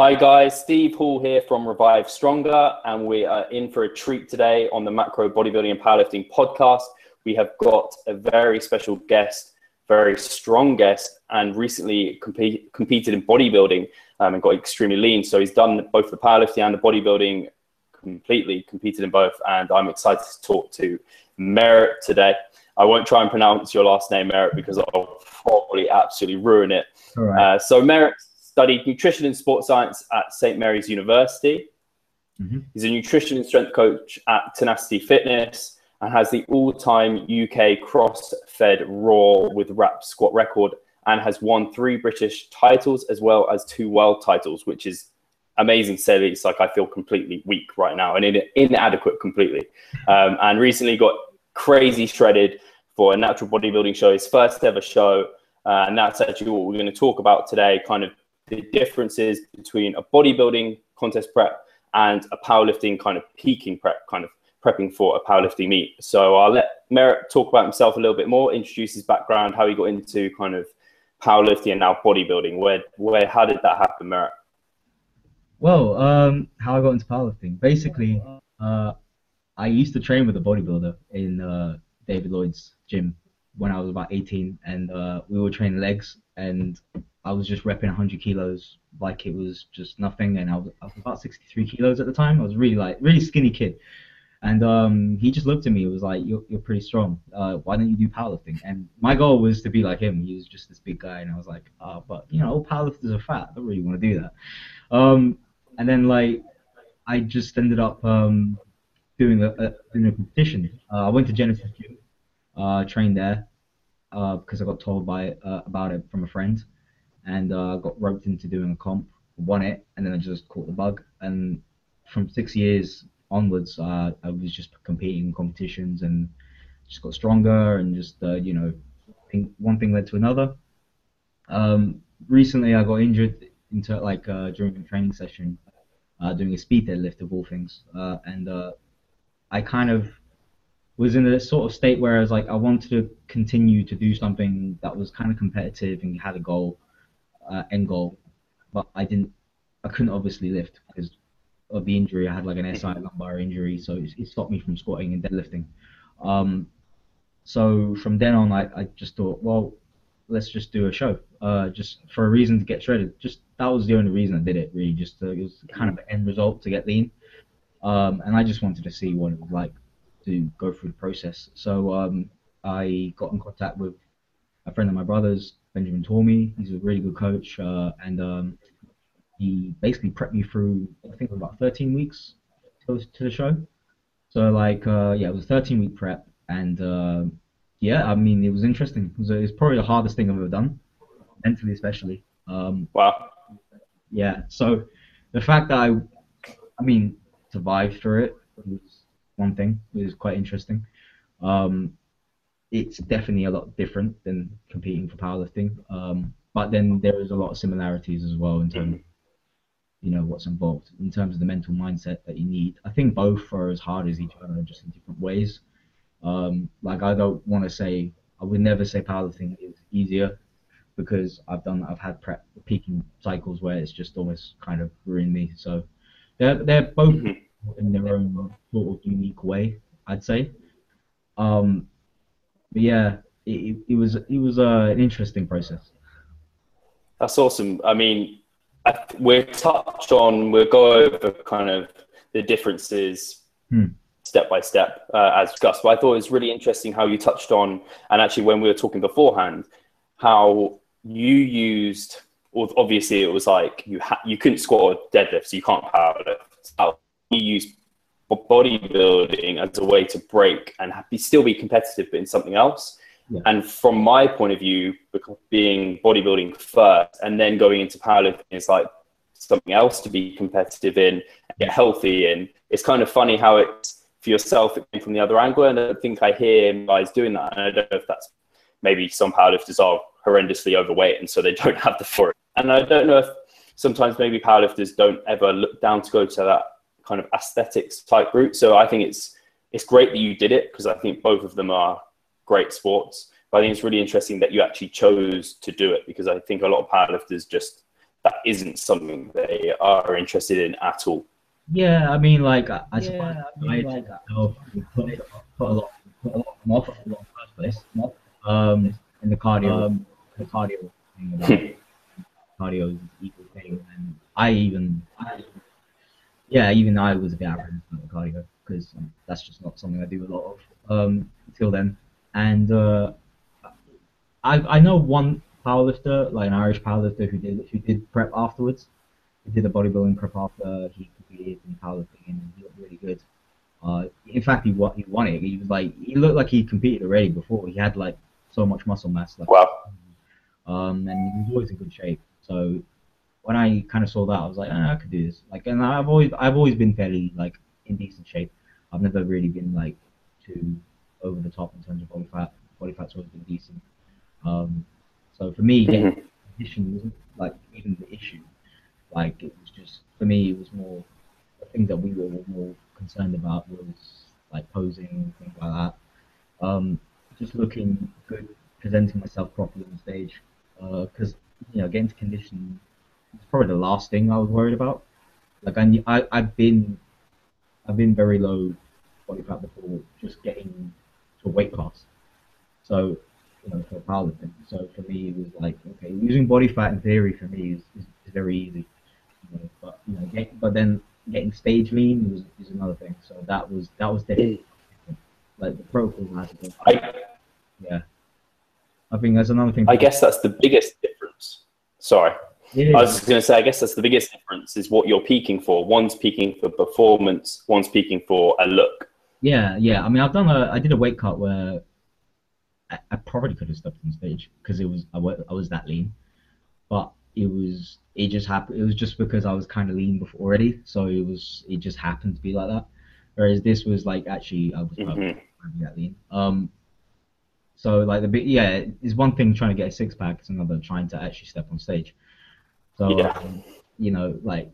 Hi guys, Steve Hall here from Revive Stronger, and we are in for a treat today on the Macro Bodybuilding and Powerlifting podcast. We have got a very special guest, very strong guest, and recently compete, competed in bodybuilding um, and got extremely lean. So he's done both the powerlifting and the bodybuilding completely, competed in both, and I'm excited to talk to Merat today. I won't try and pronounce your last name, Merat, because I'll probably absolutely ruin it. Uh, so Merat studied nutrition and sports science at St. Mary's University. Mm-hmm. He's a nutrition and strength coach at Tenacity Fitness and has the all-time UK cross-fed raw with wrap squat record and has won three British titles as well as two world titles, which is amazing. Say it's like I feel completely weak right now and in, inadequate completely. Um, and recently got crazy shredded for a natural bodybuilding show, his first ever show. Uh, and that's actually what we're going to talk about today kind of the differences between a bodybuilding contest prep and a powerlifting kind of peaking prep, kind of prepping for a powerlifting meet. So I'll let Merat talk about himself a little bit more, introduce his background, how he got into kind of powerlifting and now bodybuilding. Where, where, how did that happen, Merat? Well, um, how I got into powerlifting. Basically, uh, I used to train with a bodybuilder in uh, David Lloyd's gym when I was about 18, and uh, we were training legs, and I was just repping 100 kilos like it was just nothing, and I was, I was about 63 kilos at the time. I was really like really skinny kid, and um, he just looked at me. He was like, "You're you're pretty strong. Uh, why don't you do powerlifting?" And my goal was to be like him. He was just this big guy, and I was like, "Ah, but you know, powerlifters are fat. I don't really want to do that." Um, and then like I just ended up um, doing a, a doing a competition. Uh, I went to Genesis Gym, uh, trained there because uh, I got told by uh, about it from a friend and uh, got roped into doing a comp, won it, and then I just caught the bug. And from six years onwards, I was just competing in competitions and just got stronger and just you know, one thing led to another. Um, recently, I got injured into like during a training session, uh, doing a speed deadlift of all things, uh, and uh, I kind of was in a sort of state where I was like I wanted to continue to do something that was kind of competitive and had a goal uh, end goal, but I didn't. I couldn't obviously lift because of the injury. I had like an SI lumbar injury, so it, it stopped me from squatting and deadlifting. Um, so from then on, I, I just thought, well, let's just do a show, uh, just for a reason to get shredded. Just that was the only reason I did it, really. Just to, it was kind of an end result to get lean, um, and I just wanted to see what it was like to go through the process. So um, I got in contact with a friend of my brother's, Benjamin Tormey. He's a really good coach, uh, and um, he basically prepped me through I think about 13 weeks to, to the show. So like uh, yeah, it was a 13 week prep, and uh, yeah, I mean it was interesting. It was, it was, probably the hardest thing I've ever done, mentally especially. Um, wow. Yeah. So the fact that I, I mean, survived through it was one thing. It was quite interesting. Um, it's definitely a lot different than competing for powerlifting. Um, but then there is a lot of similarities as well in terms of you know what's involved in terms of the mental mindset that you need. I think both are as hard as each other, just in different ways. Um, like I don't want to say I would never say powerlifting is easier because I've done I've had prep peaking cycles where it's just almost kind of ruined me. So they're they're both mm-hmm. In their own sort of unique way, I'd say. Um, but yeah, it, it was it was uh, an interesting process. That's awesome. I mean, we're touch on we'll go over kind of the differences hmm. step by step uh, as discussed. But I thought it was really interesting how you touched on, and actually when we were talking beforehand, how you used. Obviously, it was like you ha- you couldn't squat or deadlift, so you can't powerlift. Used bodybuilding as a way to break and be, still be competitive, but in something else. Yeah. And from my point of view, being bodybuilding first and then going into powerlifting is like something else to be competitive in, and get healthy in. It's kind of funny how it's for yourself it came from the other angle, and I think I hear guys doing that, and I don't know if that's maybe some powerlifters are horrendously overweight and so they don't have the force. And I don't know if sometimes maybe powerlifters don't ever look down to go to that kind of aesthetics type route. So I think it's it's great that you did it because I think both of them are great sports. But I think it's really interesting that you actually chose to do it because I think a lot of powerlifters just that isn't something they are interested in at all. Yeah, I mean, like I, I suppose I mean, like, put, put a lot, put a lot of them off in the first place. Um, in the cardio, um, the cardio thing about cardio is equal thing, and I even, I, yeah, even I was a bit apprehensive about cardio because um, that's just not something I do a lot of um, until then. And uh, I I know one powerlifter, like an Irish powerlifter who did who did prep afterwards. He did a bodybuilding prep after he competed in powerlifting and he looked really good. Uh, in fact, he won, he won it. He was like he looked like he competed already before. He had like so much muscle mass. Like, wow. Um, and he was always in good shape. So when I kind of saw that, I was like, ah, I could do this. Like, and I've always I've always been fairly like in decent shape. I've never really been like too over the top in terms of body fat. Body fat's always been decent. Um, so for me, getting mm-hmm. condition wasn't like even the issue. Like it was just for me, it was more the thing that we were more concerned about was like posing things like that. Um, just looking good, presenting myself properly on stage. Because uh, you know, getting to condition probably the last thing I was worried about. Like I, I I've been I've been very low body fat before, just getting to a weight class. So you know, for a powerlifting. So for me, it was like, okay, losing body fat in theory for me is, is, is very easy. You know, but you know, get, but then getting stage lean was is another thing. So that was that was definitely like the protocol has to. I, yeah, I think that's another thing. I guess that's the biggest difference. Sorry. I was going to say, I guess that's the biggest difference is what you're peaking for. One's peaking for performance, one's peaking for a look. Yeah, yeah. I mean, I've done a, I did a weight cut where I, I probably could have stepped on stage because it was I, I was that lean, but it was it just happened. It was just because I was kind of lean before already, so it was it just happened to be like that. Whereas this was like actually I was mm-hmm. that lean. Um, so like the big yeah, it's one thing trying to get a six pack, it's another trying to actually step on stage. So yeah. um, you know, like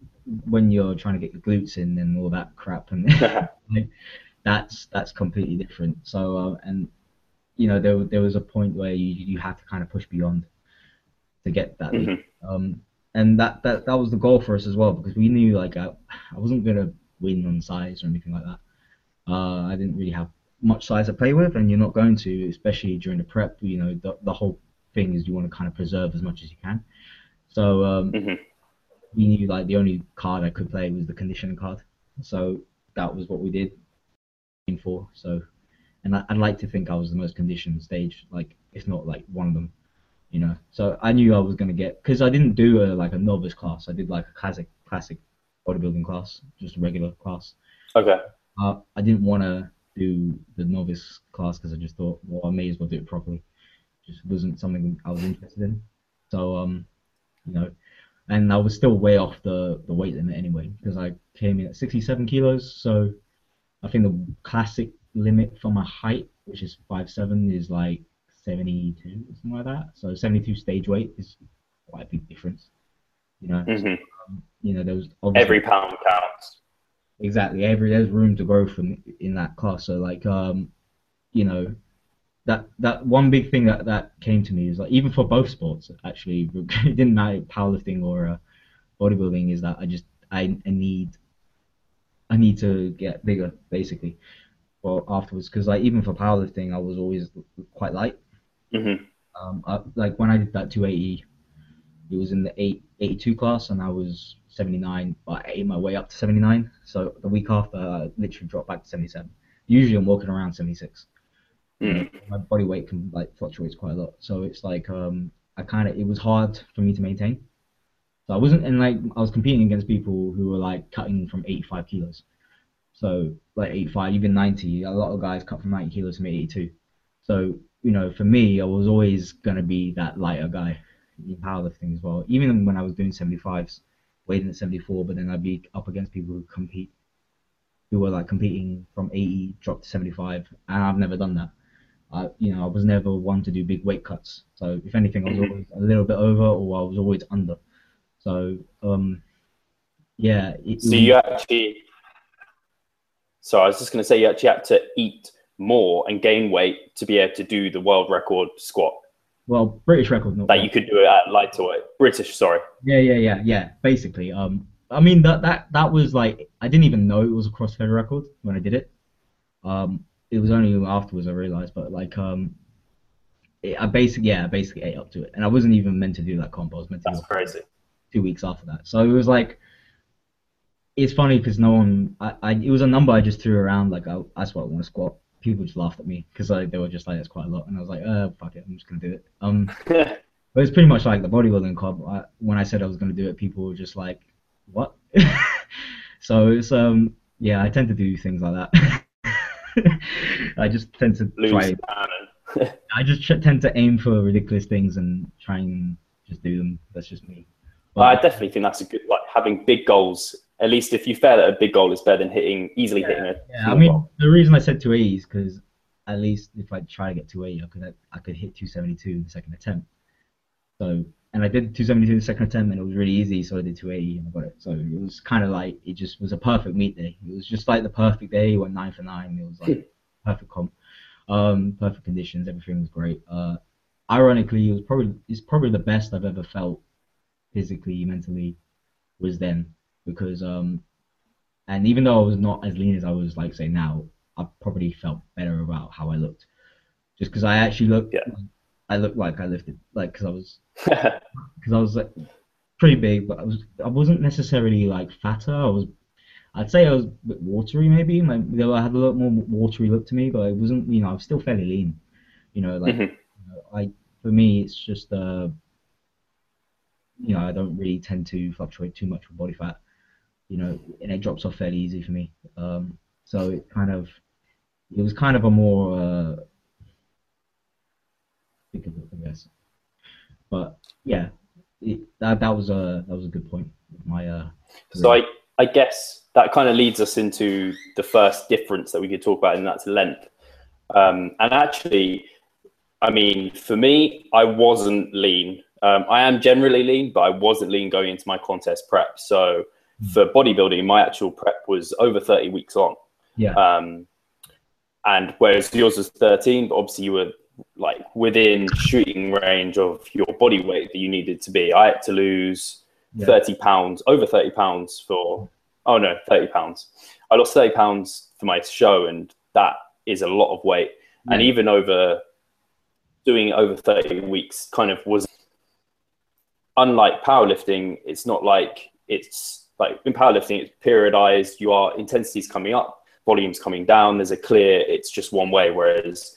when you're trying to get your glutes in and all that crap, and like, that's that's completely different. So uh, and you know, there there was a point where you you had to kind of push beyond to get that. Mm-hmm. Um, and that, that that was the goal for us as well because we knew like I, I wasn't gonna win on size or anything like that. Uh, I didn't really have much size to play with, and you're not going to, especially during the prep. You know, the the whole thing is you want to kind of preserve as much as you can. So um, mm-hmm. we knew like the only card I could play was the condition card. So that was what we did for. So and I, would like to think I was the most conditioned stage, like if not like one of them, you know. So I knew I was gonna get because I didn't do a like a novice class. I did like a classic classic bodybuilding class, just a regular class. Okay. Uh, I didn't want to do the novice class because I just thought, well, I may as well do it properly. Just wasn't something I was interested in. So um, you know, and I was still way off the the weight limit anyway because I came in at 67 kilos. So I think the classic limit for my height, which is five seven, is like 72 something like that. So 72 stage weight is quite a big difference. You know, mm-hmm. um, you know, there was every pound counts. Exactly, every there's room to grow from in that class. So like, um, you know, that that one big thing that that came to me is like even for both sports actually, it didn't matter powerlifting or uh, bodybuilding, is that I just I, I need I need to get bigger basically for afterwards because like even for powerlifting, I was always quite light. Mm-hmm. Um, I, like when I did that 280, it was in the 8, 82 class, and I was 79, but I ate my way up to 79. So the week after, I literally dropped back to 77. Usually, I'm walking around 76. Mm. My body weight can like fluctuates quite a lot, so it's like um, I kind of it was hard for me to maintain. So I wasn't, and like I was competing against people who were like cutting from 85 kilos. So like 85, even 90. A lot of guys cut from 90 kilos to 82. So you know, for me, I was always gonna be that lighter guy in powerlifting as well. Even when I was doing 75s, weighing at 74, but then I'd be up against people who compete, who were like competing from 80 drop to 75, and I've never done that. I, you know, I was never one to do big weight cuts. So if anything, I was always a little bit over, or I was always under. So um, yeah. It, so you actually so I was just going to say you actually had to eat more and gain weight to be able to do the world record squat. well, British record, not that you could do it at light weight. British, sorry. Yeah, yeah, yeah, yeah. Basically, um, I mean that that that was like I didn't even know it was a crossfed record when I did it. Um, it was only afterwards I realized, but like um, it, I basically yeah, I basically ate up to it, and I wasn't even meant to do that comp. I was meant to That's do crazy. two weeks after that. So it was like, it's funny because no one, I, I, it was a number I just threw around like I, that's what I want to squat. People just laughed at me because like, they were just like, it's quite a lot, and I was like, uh, fuck it, I'm just gonna do it. Um, but it's pretty much like the bodybuilding club. I, when I said I was gonna do it, people were just like, what? so it's um, yeah, I tend to do things like that. I just tend to Lose try. I just ch- tend to aim for ridiculous things and try and just do them. That's just me. Well, I definitely think that's a good like having big goals. At least if you fail at a big goal, is better than hitting easily hitting a. Yeah, I mean goal. the reason I said 280 is because at least if I try to get 280, I could I could hit 272 in the second attempt. So and I did 272 in the second attempt and it was really easy, so I did 280 and I got it. So it was kind of like it just was a perfect meet day. It was just like the perfect day. Went nine for nine. It was like perfect comp, um, perfect conditions. Everything was great. Uh, ironically, it was probably it's probably the best I've ever felt physically, mentally, was then because um, and even though I was not as lean as I was like say now, I probably felt better about how I looked, just because I actually looked. Yeah. I looked like I lifted, like because I was because I was like, pretty big, but I was I wasn't necessarily like fatter. I was, I'd say I was a bit watery maybe. My, though I had a lot more watery look to me, but it wasn't. You know, I was still fairly lean. You know, like Mhm. you know, I for me it's just uh, you know, I don't really tend to fluctuate too much with body fat. You know, and it drops off fairly easy for me. Um, so it kind of, it was kind of a more uh, think of I guess. But yeah, it, that that was a that was a good point. My uh, So I, I guess that kind of leads us into the first difference that we could talk about, and that's length. Um, and actually, I mean, for me, I wasn't lean. Um, I am generally lean, but I wasn't lean going into my contest prep. So for bodybuilding, my actual prep was over 30 weeks on. yeah, Um, and whereas yours was 13, but obviously you were like within shooting range of your body weight that you needed to be. I had to lose Yeah. 30 pounds, over 30 pounds for, oh no, 30 pounds. I lost 30 pounds for my show, and that is a lot of weight. And even over doing over 30 weeks kind of was unlike powerlifting, it's not like it's like in powerlifting, it's periodized, you are intensities coming up, volumes coming down, there's a clear, it's just one way. Whereas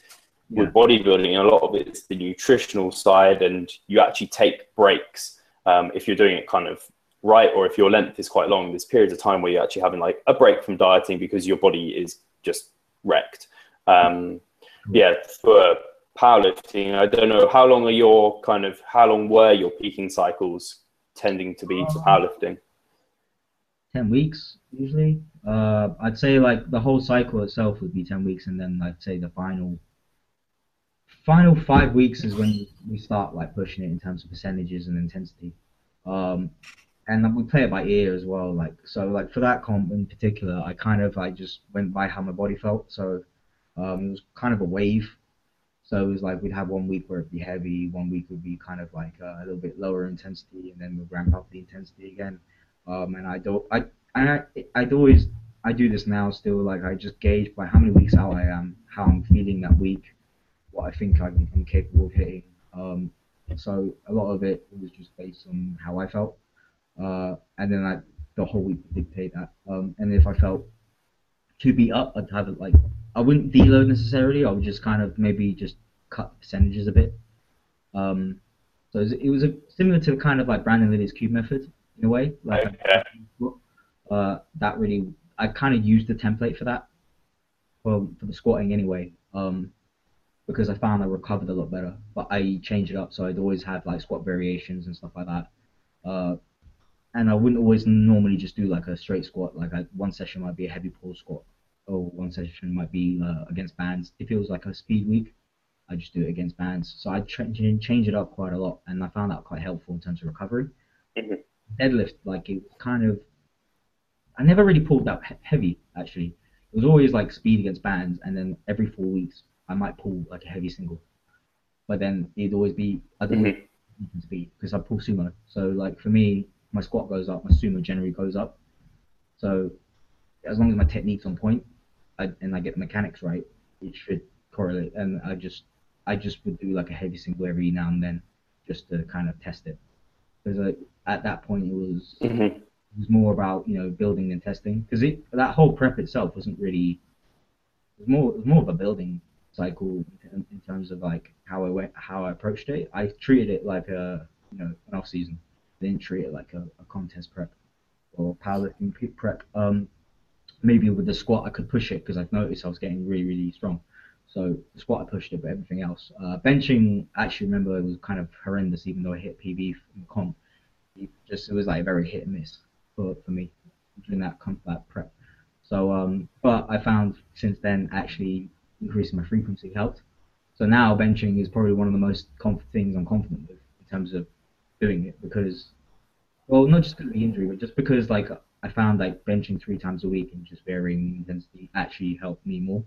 with bodybuilding, a lot of it's the nutritional side, and you actually take breaks um, if you're doing it kind of right, or if your length is quite long. There's periods of time where you're actually having like a break from dieting because your body is just wrecked. Um, yeah, for powerlifting, I don't know how long are your kind of how long were your peaking cycles tending to be to powerlifting? ten weeks usually. Uh, I'd say like the whole cycle itself would be ten weeks, and then I'd say the final final five weeks is when we start like pushing it in terms of percentages and intensity. Um, and we play it by ear as well. Like so, like for that comp in particular, I kind of like just went by how my body felt. So um, it was kind of a wave. So it was like we'd have one week where it'd be heavy, one week would be kind of like uh, a little bit lower intensity, and then we'd ramp up the intensity again. Um, and I don't, I, and I, I'd always, I do this now still. Like I just gauge by how many weeks out I am, how I'm feeling that week, what I think I'm, I'm capable of hitting. Um, so a lot of it was just based on how I felt, uh, and then I, the whole week would dictate that. Um, and if I felt to be up, I'd have it like I wouldn't deload necessarily. I would just kind of maybe just cut percentages a bit. Um, so it was, it was a, similar to kind of like Brandon Lilly's cube method in a way. Like Okay. uh, that really, I kind of used the template for that, well, for the squatting anyway, um, because I found I recovered a lot better. But I changed it up, so I'd always have like squat variations and stuff like that. Uh, and I wouldn't always normally just do like a straight squat. Like I, one session might be a heavy pull squat, or one session might be uh, against bands. If it was like a speed week, I just do it against bands. So I tra- change it up quite a lot, and I found that quite helpful in terms of recovery. Mhm. Deadlift, like it was kind of, I never really pulled that he- heavy actually. It was always like speed against bands, and then every four weeks I might pull like a heavy single. but then it'd always be I don't Mhm. mm speed because I pull sumo. So like for me, my squat goes up, my sumo generally goes up. So as long as my technique's on point I, and I get the mechanics right, it should correlate. And I just I just would do like a heavy single every now and then just to kind of test it. Because like, at that point it was hmm it was more about you know building and testing because it that whole prep itself wasn't really it was more it was more of a building cycle in, in terms of like how I went how I approached it. I treated it like a you know an off season. I didn't treat it like a, a contest prep or powerlifting prep. Um, maybe with the squat I could push it because I've noticed I was getting really really strong. So the squat I pushed it, but everything else, uh, benching I actually remember it was kind of horrendous even though I hit PB from comp. It just it was like very hit and miss for, for me during that comp that prep. So um, but I found since then actually increasing my frequency helped. So now benching is probably one of the most things I'm confident with in terms of doing it because, well, not just because of the injury, but just because like I found like benching three times a week and just varying intensity actually helped me more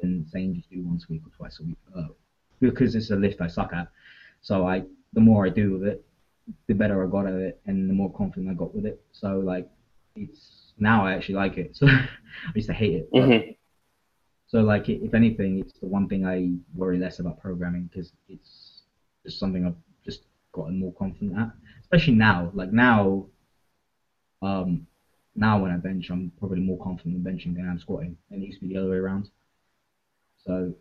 than saying just do once a week or twice a week. Uh, because it's a lift I suck at. So I, the more I do with it, the better I got at it, and the more confident I got with it. So like, it's now I actually like it. So I used to hate it. but- hmm so like, if anything, it's the one thing I worry less about programming because it's just something I've just gotten more confident at. Especially now, like now, um, now when I bench, I'm probably more confident in benching than I'm squatting. And it used to be the other way around. So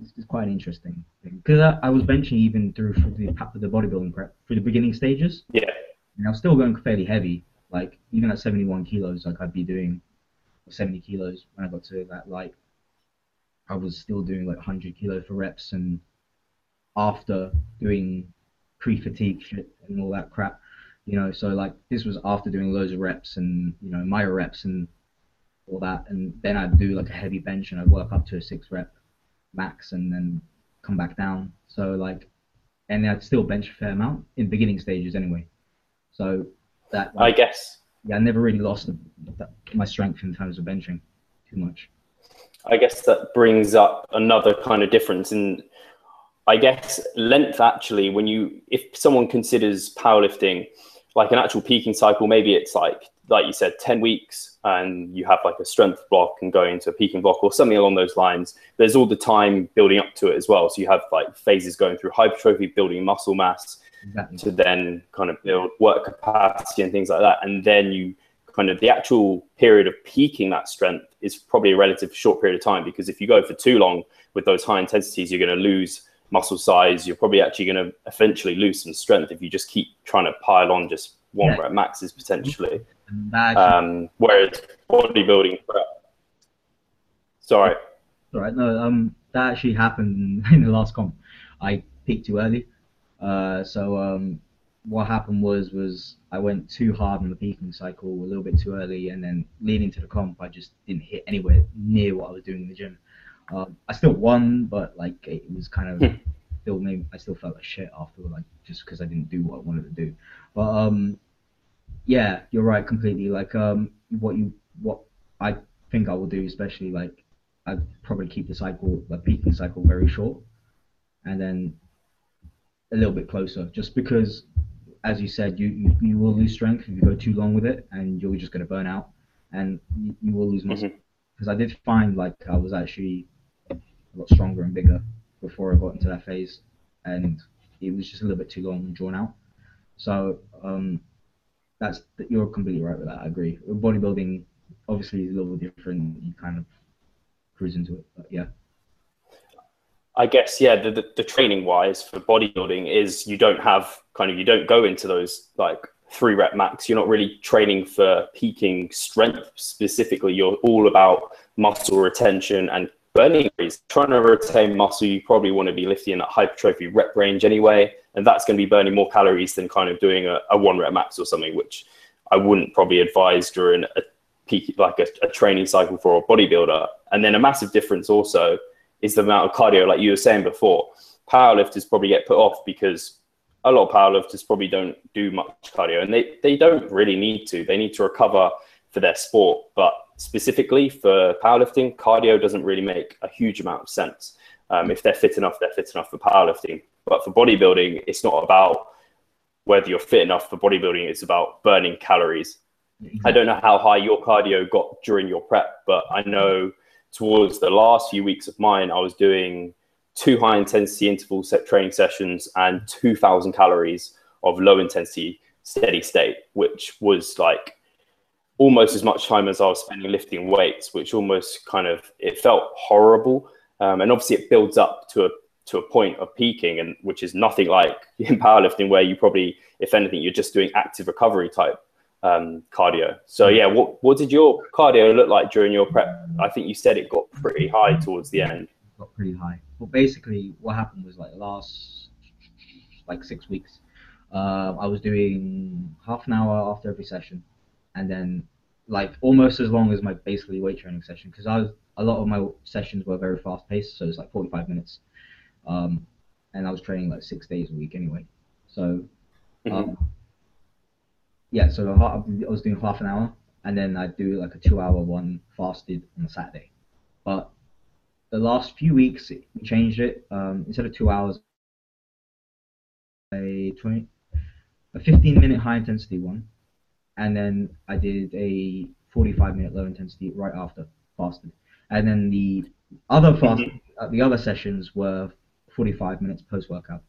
it's, it's quite an interesting thing because I, I was benching even through through the, the bodybuilding prep through the beginning stages. Yeah. And I was still going fairly heavy. Like even at 71 kilos, like I'd be doing 70 kilos when I got to that light. I was still doing like 100 kilo for reps, and after doing pre-fatigue shit and all that crap, you know. So like this was after doing loads of reps and you know my reps and all that, and then I'd do like a heavy bench and I'd work up to a six rep max and then come back down. So like, and I'd still bench a fair amount in beginning stages anyway. So that I guess. yeah, I never really lost the, the, my strength in terms of benching too much. I guess that brings up another kind of difference in I guess length actually when you if someone considers powerlifting like an actual peaking cycle, maybe it's like like you said, 10 weeks and you have like a strength block and go into a peaking block or something along those lines. There's all the time building up to it as well. So you have like phases going through hypertrophy, building muscle mass, Exactly. to then kind of build work capacity and things like that. And then you kind of the actual period of peaking that strength is probably a relative short period of time because if you go for too long with those high intensities, you're going to lose muscle size. You're probably actually going to eventually lose some strength if you just keep trying to pile on just one Yeah. rep maxes potentially. And that actually, Um, whereas bodybuilding, sorry, all right, no, um, that actually happened in the last comp. I peaked too early. Uh, so um, what happened was was I went too hard on the peaking cycle a little bit too early, and then leading to the comp, I just didn't hit anywhere near what I was doing in the gym. Um, I still won, but like it was kind of still made, I still felt like shit after, like just because I didn't do what I wanted to do. But um, yeah, you're right completely. Like um, what you what I think I will do, especially like I'd probably keep the cycle, the peaking cycle, very short, and then a little bit closer, just because, as you said, you you, you will lose strength if you go too long with it, and you're just going to burn out, and you, you will lose muscle. Because I did find like I was actually a lot stronger and bigger before I got into that phase, and it was just a little bit too long and drawn out. So um, that's you're completely right with that. I agree. Bodybuilding obviously is a little different. You kind of cruise into it, but yeah. I guess yeah, the, the, the training wise for bodybuilding is you don't have kind of you don't go into those like three rep max. You're not really training for peaking strength specifically. You're all about muscle retention and burning rates. Trying to retain muscle, you probably want to be lifting in that hypertrophy rep range anyway, and that's going to be burning more calories than kind of doing a, a one rep max or something, which I wouldn't probably advise during a peak like a, a training cycle for a bodybuilder. And then a massive difference also is the amount of cardio, like you were saying before. Powerlifters probably get put off because a lot of powerlifters probably don't do much cardio and they, they don't really need to. They need to recover for their sport. But specifically for powerlifting, cardio doesn't really make a huge amount of sense. Um, if they're fit enough, they're fit enough for powerlifting. But for bodybuilding, it's not about whether you're fit enough for bodybuilding. It's about burning calories. Exactly. I don't know how high your cardio got during your prep, but I know towards the last few weeks of mine, I was doing two high intensity interval set training sessions and 2000 calories of low intensity steady state, which was like almost as much time as I was spending lifting weights, which almost kind of it felt horrible. Um, and obviously, it builds up to a to a point of peaking, and which is nothing like in powerlifting, where you probably, if anything, you're just doing active recovery type um, cardio. So yeah, what what did your cardio look like during your prep? I think you said it got pretty high towards the end. Got pretty high. Well, basically, what happened was like last like six weeks, uh, I was doing half an hour after every session, and then like almost as long as my basically weight training session because I was a lot of my sessions were very fast paced, so it's like 45 minutes, um, and I was training like six days a week anyway. So, um, mm-hmm. Yeah, so I was doing half an hour, and then I'd do like a two-hour one fasted on Saturday. But the last few weeks, we changed it. Um, instead of two hours, a 20, a 15 minute high intensity one, and then I did a 45 minute low intensity right after fasted, and then the other fast, mm-hmm. uh, the other sessions were 45 minutes post workout.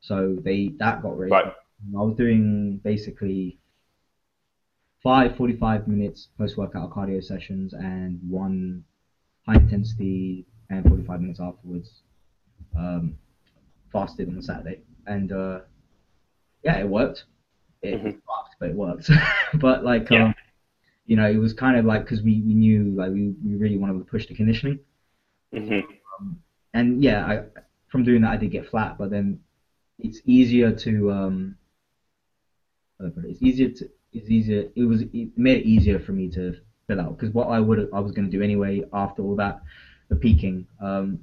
So they that got raised. Right. I was doing basically five 45 minutes post workout cardio sessions and one high intensity and 45 minutes afterwards. Um, fasted on the Saturday, and uh, yeah, it worked it mm-hmm. sucked, but it worked. but like, yeah. um, you know, it was kind of like because we, we knew like we, we really wanted to push the conditioning. Mm-hmm. Um, and yeah, I from doing that I did get flat, but then it's easier to um, it's easier to it's easier. It was it made it easier for me to fill out because what I would I was going to do anyway after all that, the peaking. Um,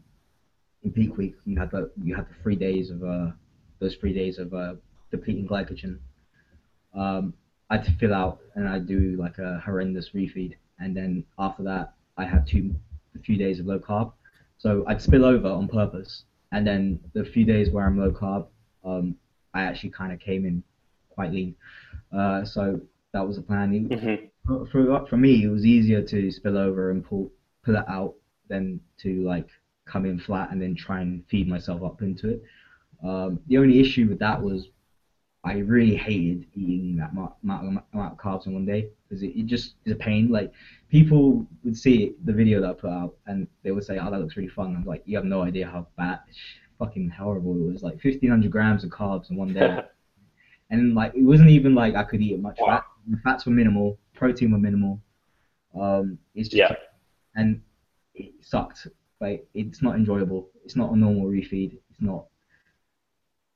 in peak week, you had the you had the three days of uh those three days of uh depleting glycogen um, I had to fill out and I do like a horrendous refeed, and then after that I had two a few days of low carb. So I'd spill over on purpose, and then the few days where I'm low carb, um, I actually kind of came in quite lean. Uh, so that was the plan. Mm-hmm. For, for me, it was easier to spill over and pull pull it out than to like come in flat and then try and feed myself up into it. Um, the only issue with that was I really hated eating that amount, of carbs in one day because it, it, just is a pain. Like people would see the video that I put out and they would say, "Oh, that looks really fun." I'm like, "You have no idea how bad, fucking horrible it was." Like 1,500 grams of carbs in one day, and like it wasn't even like I could eat much wow. fat. The fats were minimal, protein were minimal. Um, it's just yeah. and it sucked. Like it's not enjoyable. It's not a normal refeed. It's not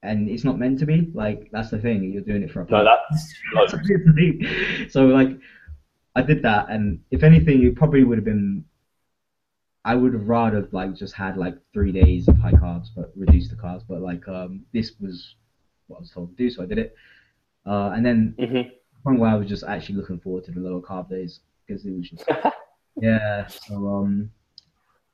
and it's not meant to be. Like that's the thing. You're doing it for a. No, that's. so like, I did that, and if anything, it probably would have been. I would have rather like just had like three days of high carbs, but reduced the carbs. But like, um, this was what I was told to do, so I did it. Uh, and then mm-hmm. point where I was just actually looking forward to the lower carb days because it was just yeah. So um,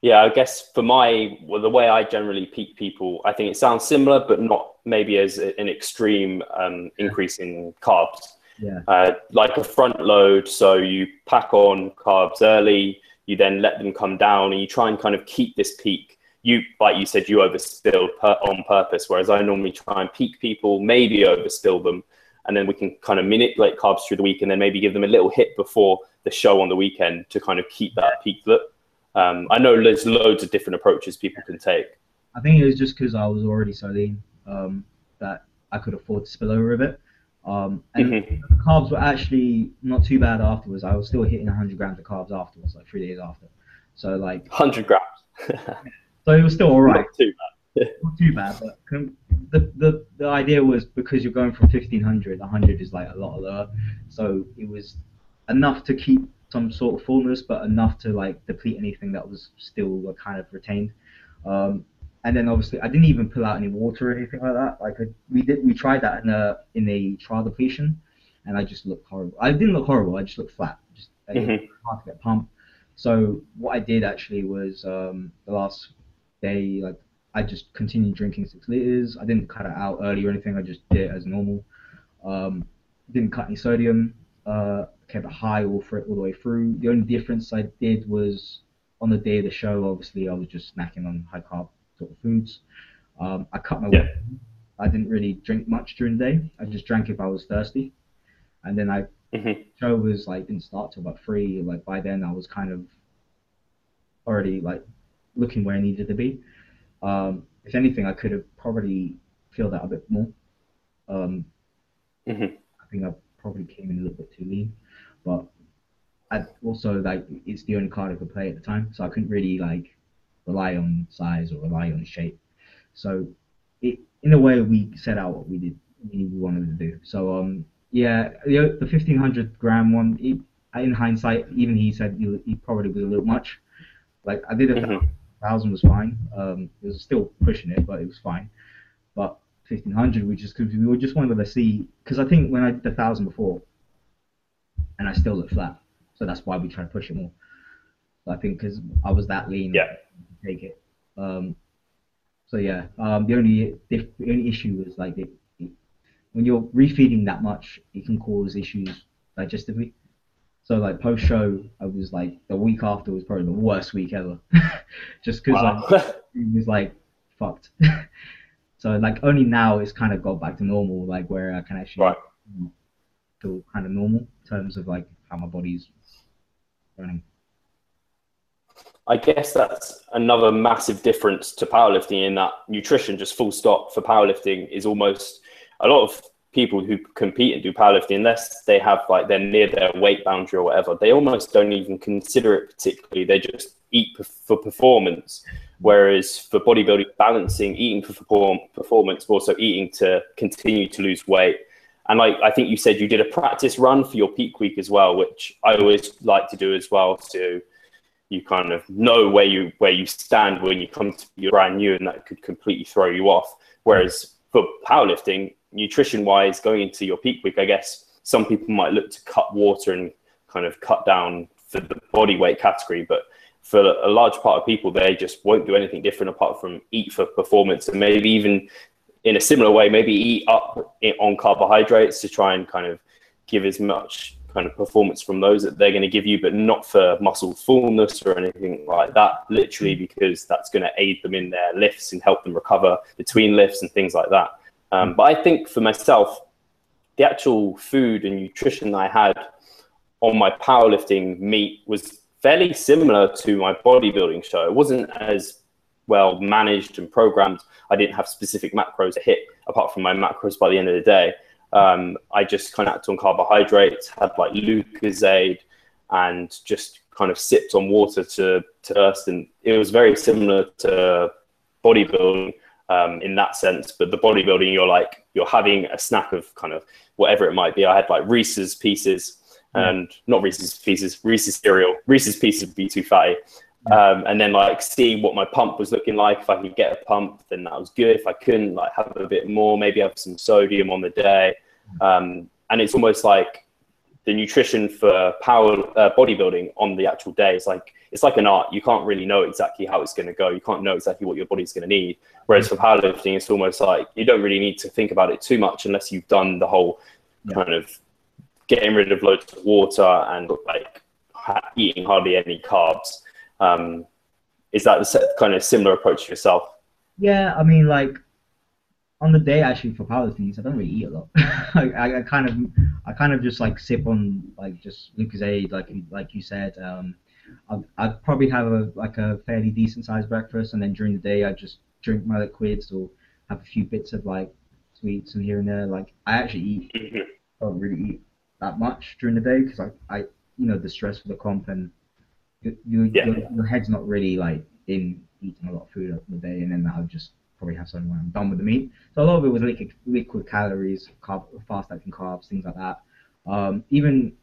yeah, I guess for my well, the way I generally peak people, I think it sounds similar, but not maybe as an extreme um, increase in carbs. Yeah. Uh, like a front load, so you pack on carbs early, you then let them come down, and you try and kind of keep this peak. You, like you said, you overspilled per, on purpose, whereas I normally try and peak people, maybe overspill them, and then we can kind of manipulate carbs through the week, and then maybe give them a little hit before the show on the weekend to kind of keep that peak look. Um, I know there's loads of different approaches people can take. I think it was just because I was already so lean um, that I could afford to spill over a bit. Um, and mm-hmm. carbs were actually not too bad afterwards. I was still hitting 100 grams of carbs afterwards, like three days after. So like 100 grams. so it was still all right. Not too bad. not too bad, but the, the the idea was because you're going from 1500, 100 is like a lot lower. So it was enough to keep some sort of fullness, but enough to like deplete anything that was still uh, kind of retained. Um, and then obviously I didn't even pull out any water or anything like that. Like I, we did, we tried that in a in a trial depletion, and I just looked horrible. I didn't look horrible. I just looked flat. Just mm-hmm. hard to get pumped. So what I did actually was um, the last day, like I just continued drinking six liters. I didn't cut it out early or anything. I just did it as normal. Um, didn't cut any sodium. Uh, kept it high all, for, it all the way through. The only difference I did was on the day of the show. Obviously, I was just snacking on high carb sort of foods. Um, I cut my Yeah. water. I didn't really drink much during the day. I just drank if I was thirsty, and then I Mhm. show was like didn't start till about three. Like by then, I was kind of already like looking where I needed to be. Um, if anything, I could have probably filled that a bit more. Um, Mhm. I think I probably came in a little bit too lean, but I also like it's the only card I could play at the time, so I couldn't really like rely on size or rely on shape. So it in a way we set out what we did we wanted to do. So um yeah the the fifteen hundred gram one it, in hindsight even he said he, he probably was a little much. Like I did a Mhm. Thousand was fine. Um, it was still pushing it, but it was fine. But fifteen hundred, we just because we were just wanted to see because I think when I did the thousand before, and I still looked flat, so that's why we try to push it more. So I think because I was that lean, Yeah. Take it. Um, so yeah, um, the only the only issue was like when you're refeeding that much, it can cause issues digestively. So like post show, I was like the week after was probably the worst week ever, just because Wow. it was like fucked. so like only now it's kind of got back to normal, like where I can actually Right. feel kind of normal in terms of like how my body's running. I guess that's another massive difference to powerlifting in that nutrition, just full stop for powerlifting, is almost a lot of people who compete and do powerlifting, unless they have like they're near their weight boundary or whatever, they almost don't even consider it particularly. They just eat for performance. Whereas for bodybuilding, balancing eating for perform- performance, but also eating to continue to lose weight. And like I think you said, you did a practice run for your peak week as well, which I always like to do as well. So you kind of know where you where you stand when you come to you're brand new, and that could completely throw you off. Whereas for powerlifting, nutrition wise, going into your peak week, I guess some people might look to cut water and kind of cut down for the body weight category, but for a large part of people, they just won't do anything different apart from eat for performance and maybe even in a similar way, maybe eat up on carbohydrates to try and kind of give as much kind of performance from those that they're going to give you, but not for muscle fullness or anything like that. Literally, because that's going to aid them in their lifts and help them recover between lifts and things like that. Um, but I think for myself, the actual food and nutrition I had on my powerlifting meet was fairly similar to my bodybuilding show. It wasn't as well managed and programmed. I didn't have specific macros to hit apart from my macros by the end of the day. Um, I just kind of acted on carbohydrates, had like Lucozade, and just kind of sipped on water to to thirst. And it was very similar to bodybuilding um, in that sense. But the bodybuilding, you're like you're having a snack of kind of whatever it might be. I had like Reese's pieces and not Reese's pieces, Reese's cereal. Reese's pieces would be too fatty. Um, and then like see what my pump was looking like. If I could get a pump, then that was good. If I couldn't, like have a bit more, maybe have some sodium on the day. Um, and it's almost like the nutrition for power uh, bodybuilding on the actual day. It's like it's like an art. You can't really know exactly how it's going to go. You can't know exactly what your body's going to need. Whereas for powerlifting, it's almost like you don't really need to think about it too much unless you've done the whole Yeah. kind of getting rid of loads of water and like ha- eating hardly any carbs. Um, is that the kind of similar approach to yourself? Yeah, I mean, like on the day actually for powerlifting, I don't really eat a lot. I, I, I kind of, I kind of just like sip on like just Lucozade, like like you said. Um, I'd, I'd probably have a like a fairly decent sized breakfast, and then during the day I just drink my liquids or have a few bits of like sweets and here and there. Like I actually eat, Mhm. don't really eat that much during the day because I, I, you know, the stress for the comp and you, you, Yeah. your, your head's not really like in eating a lot of food over the day, and then I'll just probably have something when I'm done with the meet. So a lot of it was liquid, liquid calories, carb, fast acting carbs, things like that. Um, even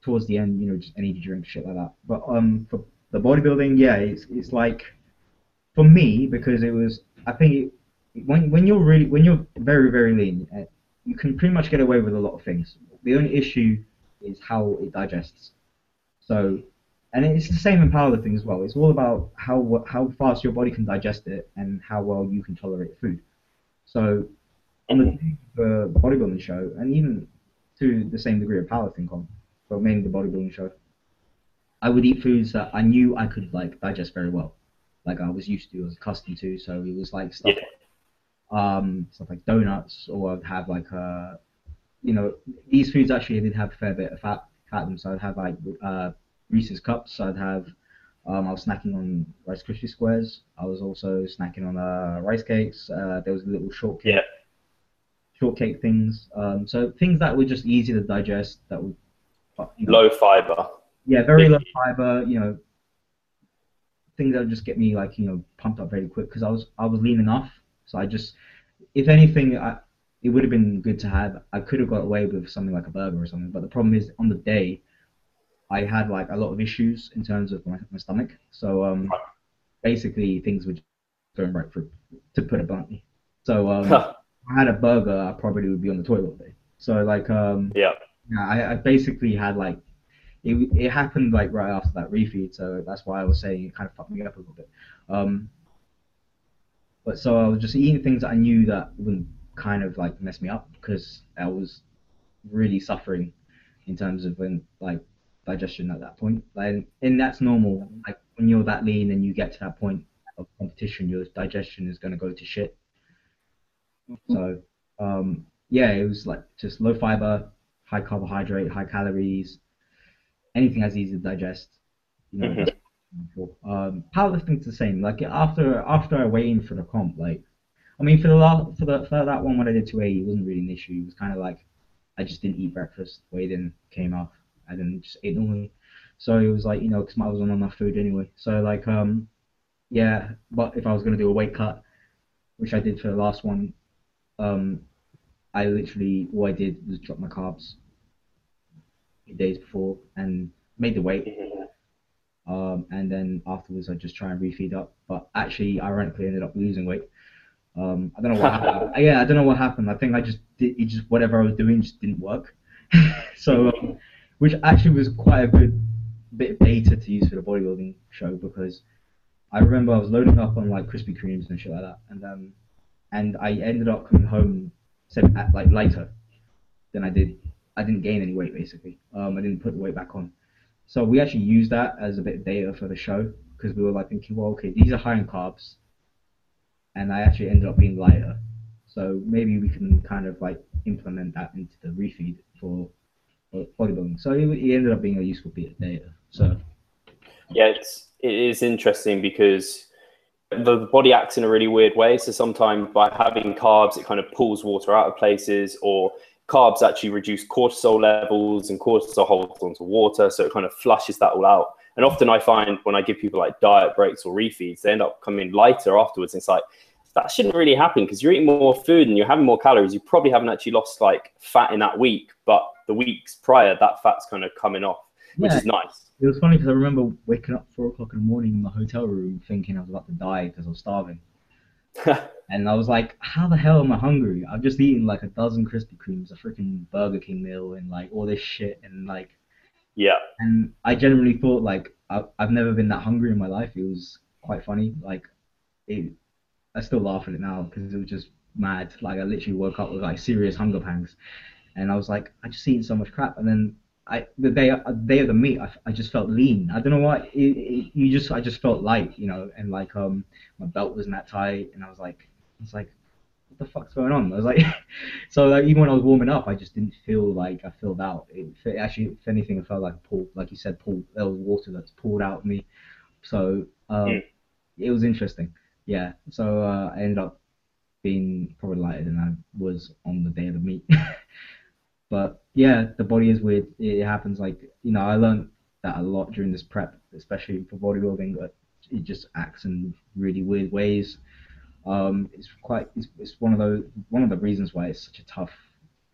towards the end, you know, just energy drink, shit like that. But um, for the bodybuilding, yeah, it's it's like for me because it was. I think it, when when you're really when you're very very lean, uh, you can pretty much get away with a lot of things. The only issue is how it digests. So and it's the same in powerlifting as well. It's all about how how fast your body can digest it and how well you can tolerate food. So on the, the bodybuilding show, and even to the same degree of powerlifting comp, but mainly the bodybuilding show, I would eat foods that I knew I could like digest very well, like I was used to, I was accustomed to. So it was like stuff, yeah. um, stuff like donuts, or I'd have like uh, you know, these foods actually did have a fair bit of fat, fat in them. So I'd have like uh, Reese's cups. I'd have um, I was snacking on Rice Krispie squares. I was also snacking on uh, rice cakes. Uh, there was little shortcake, yeah. shortcake things. Um, so things that were just easy to digest. That were you know, low fiber. Yeah, very low fiber. You know, things that would just get me like you know pumped up very quick because I was I was lean enough. So I just, if anything, I, it would have been good to have. I could have got away with something like a burger or something. But the problem is on the day I had like a lot of issues in terms of my, my stomach. So um, basically things were going right for to put it bluntly. So um, if I had a burger, I probably would be on the toilet all day. So like um, yeah, I, I basically had like it, it happened like right after that refeed, so that's why I was saying it kind of fucked me up a little bit. Um, but so I was just eating things that I knew that wouldn't kind of like mess me up because I was really suffering in terms of when like digestion at that point. Like, and that's normal. Like when you're that lean and you get to that point of competition, your digestion is going to go to shit. So um, yeah, it was like just low fiber, high carbohydrate, high calories, anything that's easy to digest. You know, mm-hmm. um, powerlifting's the same. Like after after I weighed in for the comp, like I mean for the last for the for that one when I did 280, it wasn't really an issue. It was kind of like I just didn't eat breakfast, weighed in, came off, and just ate normally. So it was like you know because I was on enough food anyway. So like um yeah, but if I was gonna do a weight cut, which I did for the last one, um I literally what I did was drop my carbs days before and made the weight. Um, and then afterwards I just try and refeed up. But actually, ironically, ended up losing weight. Um, I don't know what happened. yeah, I don't know what happened. I think I just did. It just whatever I was doing just didn't work. so um, which actually was quite a good bit of data to use for the bodybuilding show because I remember I was loading up on like Krispy Kremes and shit like that, and um, and I ended up coming home at, like lighter than I did. I didn't gain any weight basically. Um, I didn't put the weight back on. So we actually used that as a bit of data for the show because we were like thinking, well, okay, these are high in carbs, and I actually ended up being lighter. So maybe we can kind of like implement that into the refeed for bodybuilding. So he, it ended up being a useful bit data. So yeah, it's it is interesting because the body acts in a really weird way. So sometimes by having carbs, it kind of pulls water out of places, or carbs actually reduce cortisol levels, and cortisol holds onto water, so it kind of flushes that all out. And often I find when I give people like diet breaks or refeeds, they end up coming lighter afterwards. It's like that shouldn't really happen because you're eating more food and you're having more calories. You probably haven't actually lost like fat in that week, but the weeks prior, that fat's kind of coming off, which is nice. It was funny because I remember waking up four o'clock in the morning in the hotel room thinking I was about to die because I was starving. and I was like, how the hell am I hungry? I've just eaten like a dozen Krispy Kremes, a freaking Burger King meal, and like all this shit, and like. Yeah. And I genuinely thought like I, I've never been that hungry in my life. It was quite funny. Like, it, I still laugh at it now because it was just mad. Like I literally woke up with like serious hunger pangs, and I was like, I just eating so much crap, and then I the day the day of the meet, I, I just felt lean. I don't know why. It, it, you just I just felt light, you know, and like um my belt wasn't that tight, and I was like, I was like, what the fuck's going on? I was like, so like even when I was warming up, I just didn't feel like I filled out. It, actually, if anything, it felt like a pool, like you said, pool. There was water that's poured out of me. So um, yeah. it was interesting. Yeah. So uh, I ended up being probably lighter than I was on the day of the meet. but yeah, the body is weird. It happens like you know I learned that a lot during this prep, especially for bodybuilding. But it just acts in really weird ways. Um, it's quite it's, it's one of those one of the reasons why it's such a tough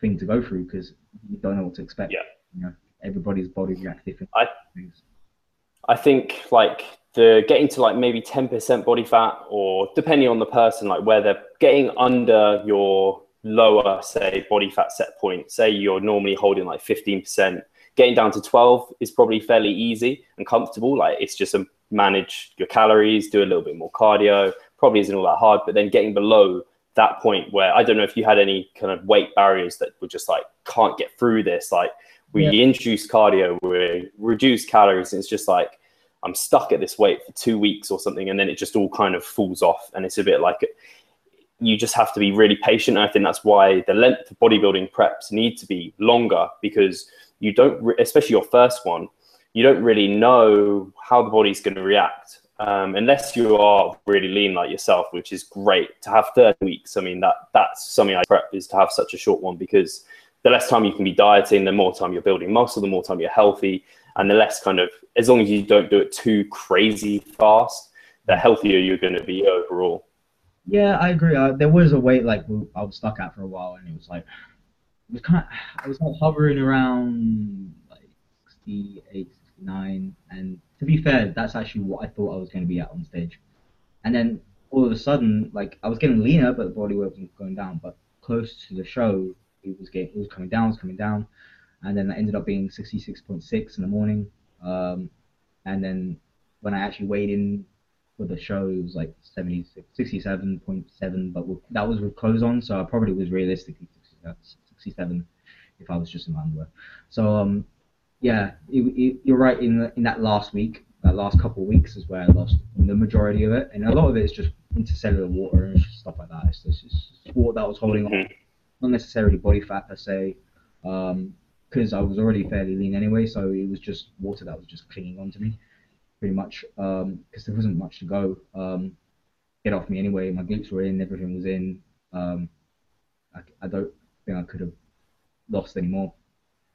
thing to go through because you don't know what to expect. Yeah. You know, everybody's body reacts differently. I, I think like the getting to like maybe 10% body fat or depending on the person like where they're getting under your lower say body fat set point say you're normally holding like 15% getting down to 12 is probably fairly easy and comfortable. Like it's just a manage your calories, do a little bit more cardio. Probably isn't all that hard, but then getting below that point where I don't know if you had any kind of weight barriers that were just like can't get through this. Like we yeah. introduce cardio, we reduce calories, and it's just like I'm stuck at this weight for two weeks or something, and then it just all kind of falls off, and it's a bit like you just have to be really patient. And I think that's why the length of bodybuilding preps need to be longer because you don't, especially your first one, you don't really know how the body's going to react um, unless you are really lean like yourself, which is great to have 30 weeks. I mean, that that's something I prep is to have such a short one because the less time you can be dieting, the more time you're building muscle, the more time you're healthy, and the less kind of, as long as you don't do it too crazy fast, the healthier you're going to be overall. Yeah, I agree. Uh, there was a weight like I was stuck at for a while, and it was like it was kind of I was like hovering around like 68, 69, and to be fair, that's actually what I thought I was going to be at on stage. And then all of a sudden, like I was getting leaner, but the body weight wasn't going down. But close to the show, it was getting it was coming down, it was coming down, and then that ended up being 66.6 in the morning. Um, and then when I actually weighed in for the show, it was like 67.7, but with, that was with clothes on, so I probably was realistically 67 if I was just in my underwear. So um, yeah, it, it, you're right. In the, in that last week, that last couple of weeks is where I lost the majority of it, and a lot of it is just intercellular water and stuff like that. It's just, it's water that was holding on, mm-hmm. not necessarily body fat per se, because I was already fairly lean anyway. So it was just water that was just clinging onto me pretty much because um, there wasn't much to go um, get off me anyway. My glutes were in, everything was in. Um, I, I, don't think I could have lost any more,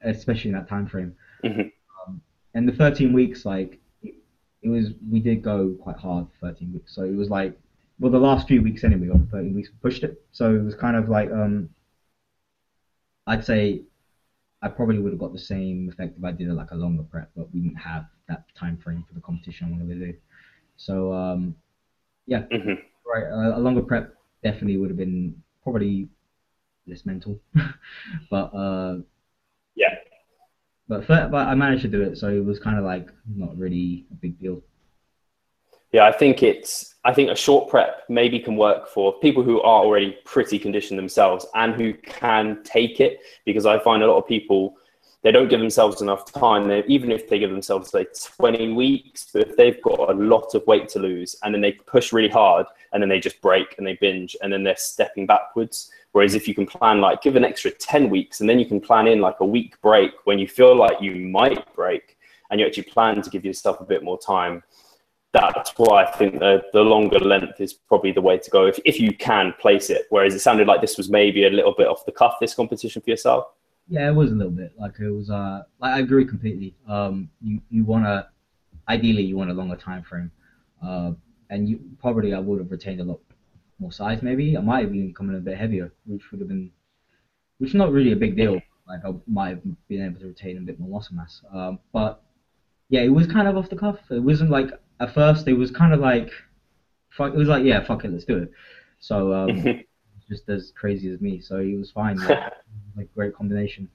especially in that time frame. Mm-hmm. Um, and the 13 weeks, like it, it, was, we did go quite hard for 13 weeks. So it was like, well, the last few weeks anyway, on 13 weeks, we pushed it. So it was kind of like, um, I'd say I probably would have got the same effect if I did it like a longer prep, but we didn't have that time frame for the competition I wanted to do. So um, yeah, mm-hmm. right. A, a, longer prep definitely would have been probably less mental, but uh, yeah. But but I managed to do it, so it was kind of like not really a big deal. Yeah, I think it's. I think a short prep maybe can work for people who are already pretty conditioned themselves and who can take it because I find a lot of people they don't give themselves enough time. They, even if they give themselves like 20 weeks, but if they've got a lot of weight to lose and then they push really hard and then they just break and they binge and then they're stepping backwards. Whereas if you can plan like give an extra 10 weeks and then you can plan in like a week break when you feel like you might break and you actually plan to give yourself a bit more time. That's why I think the, the longer length is probably the way to go if, if you can place it. Whereas it sounded like this was maybe a little bit off the cuff, this competition for yourself. Yeah, it was a little bit like it was. Uh, like I agree completely. Um, you you want to, ideally you want a longer time frame, uh, and you probably I would have retained a lot more size. Maybe I might have even come in a bit heavier, which would have been, which is not really a big deal. Like I might have been able to retain a bit more muscle mass. Um, but yeah, it was kind of off the cuff. It wasn't like at first. It was kind of like, fuck. It was like yeah, fuck it, let's do it. So um, just as crazy as me, so he was fine. Like, like great combination.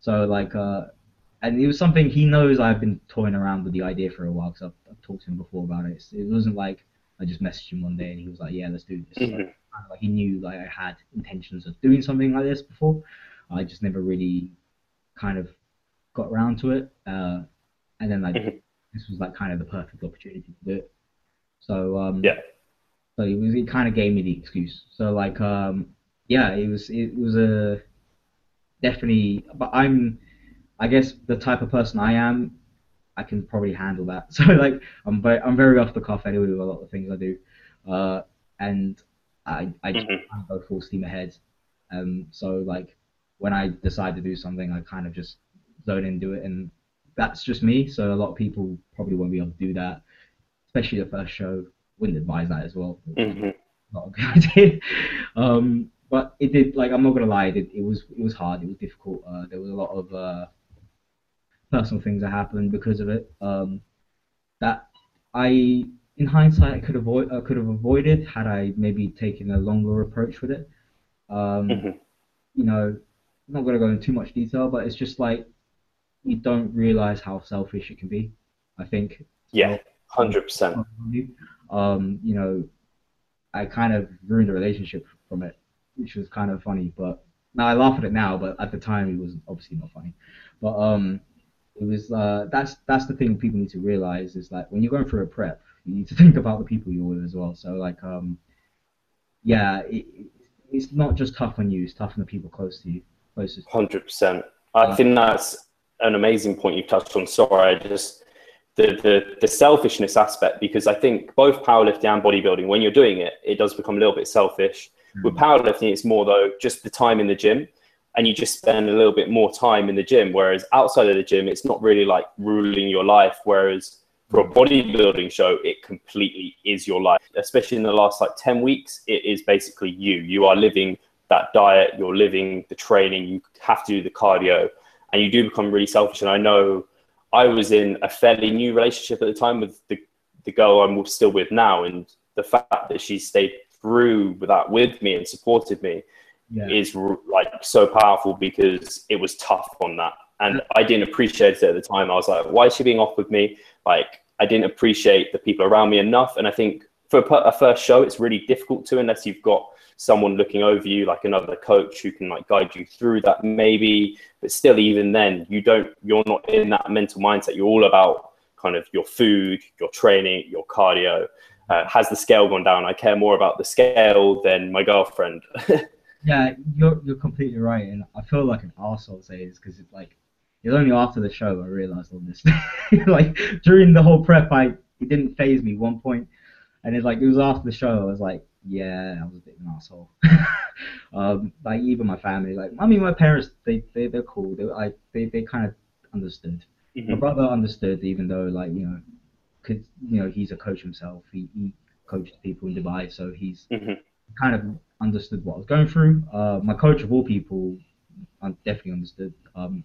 So like, uh, and it was something he knows I've been toying around with the idea for a while because I've, I've, talked to him before about it. It wasn't like I just messaged him one day and he was like, "Yeah, let's do this." Mm-hmm. So, like he knew like I had intentions of doing something like this before. I just never really kind of got around to it. Uh, and then like mm-hmm. This was like kind of the perfect opportunity to do it. So um, yeah. So it was it kind of gave me the excuse. So like um, yeah, it was it was a definitely. But I'm, I guess the type of person I am, I can probably handle that. So like I'm very I'm very off the cuff anyway with a lot of things I do, uh, and I I just mm-hmm. go full steam ahead. Um, so like when I decide to do something, I kind of just zone in do it, and that's just me. So a lot of people probably won't be able to do that, especially the first show. Wouldn't advise that as well. Mm-hmm. Not a good idea. um, but it did like I'm not gonna lie, it, it was it was hard, it was difficult. Uh, there was a lot of uh, personal things that happened because of it. Um, that I, in hindsight, I could avoid I could have avoided had I maybe taken a longer approach with it. Um, mm-hmm. You know, I'm not gonna go into too much detail, but it's just like you don't realize how selfish it can be. I think. Yeah, hundred percent. Um, you know, I kind of ruined a relationship from it, which was kind of funny. But now I laugh at it now, but at the time it was obviously not funny. But um, it was uh, that's that's the thing people need to realize is like when you're going through a prep, you need to think about the people you're with as well. So like um, yeah, it, it's not just tough on you; it's tough on the people close to you, closest. Hundred percent. I think that's an amazing point you've touched on. Sorry, I just the, the the selfishness aspect because I think both powerlifting and bodybuilding, when you're doing it, it does become a little bit selfish. Mm. With powerlifting, it's more though just the time in the gym, and you just spend a little bit more time in the gym. Whereas outside of the gym, it's not really like ruling your life. Whereas for a bodybuilding show, it completely is your life. Especially in the last like ten weeks, it is basically you. You are living that diet. You're living the training. You have to do the cardio, and you do become really selfish. And I know I was in a fairly new relationship at the time with the, the girl I'm still with now, and the fact that she stayed through that with me and supported me yeah. is like so powerful because it was tough on that, and I didn't appreciate it at the time. I was like, why is she being off with me? Like, I didn't appreciate the people around me enough, and I think for a first show, it's really difficult to unless you've got someone looking over you, like another coach who can like guide you through that maybe. But still, even then, you don't, you're not in that mental mindset. You're all about kind of your food, your training, your cardio. Uh, has the scale gone down? I care more about the scale than my girlfriend. yeah, you're you're completely right, and I feel like an asshole saying this because it's like it's only after the show I realized all this. like during the whole prep, I it didn't phase me one point, and it's like it was after the show I was like, yeah, I was a bit of an asshole. um, like even my family, like I mean, my parents, they they they're cool. They like they they kind of understood. Mm-hmm. My brother understood, even though like you know, cause you know he's a coach himself. He he coached people in Dubai, so he's mm-hmm. kind of understood what I was going through. Uh, my coach of all people, I definitely understood. Um,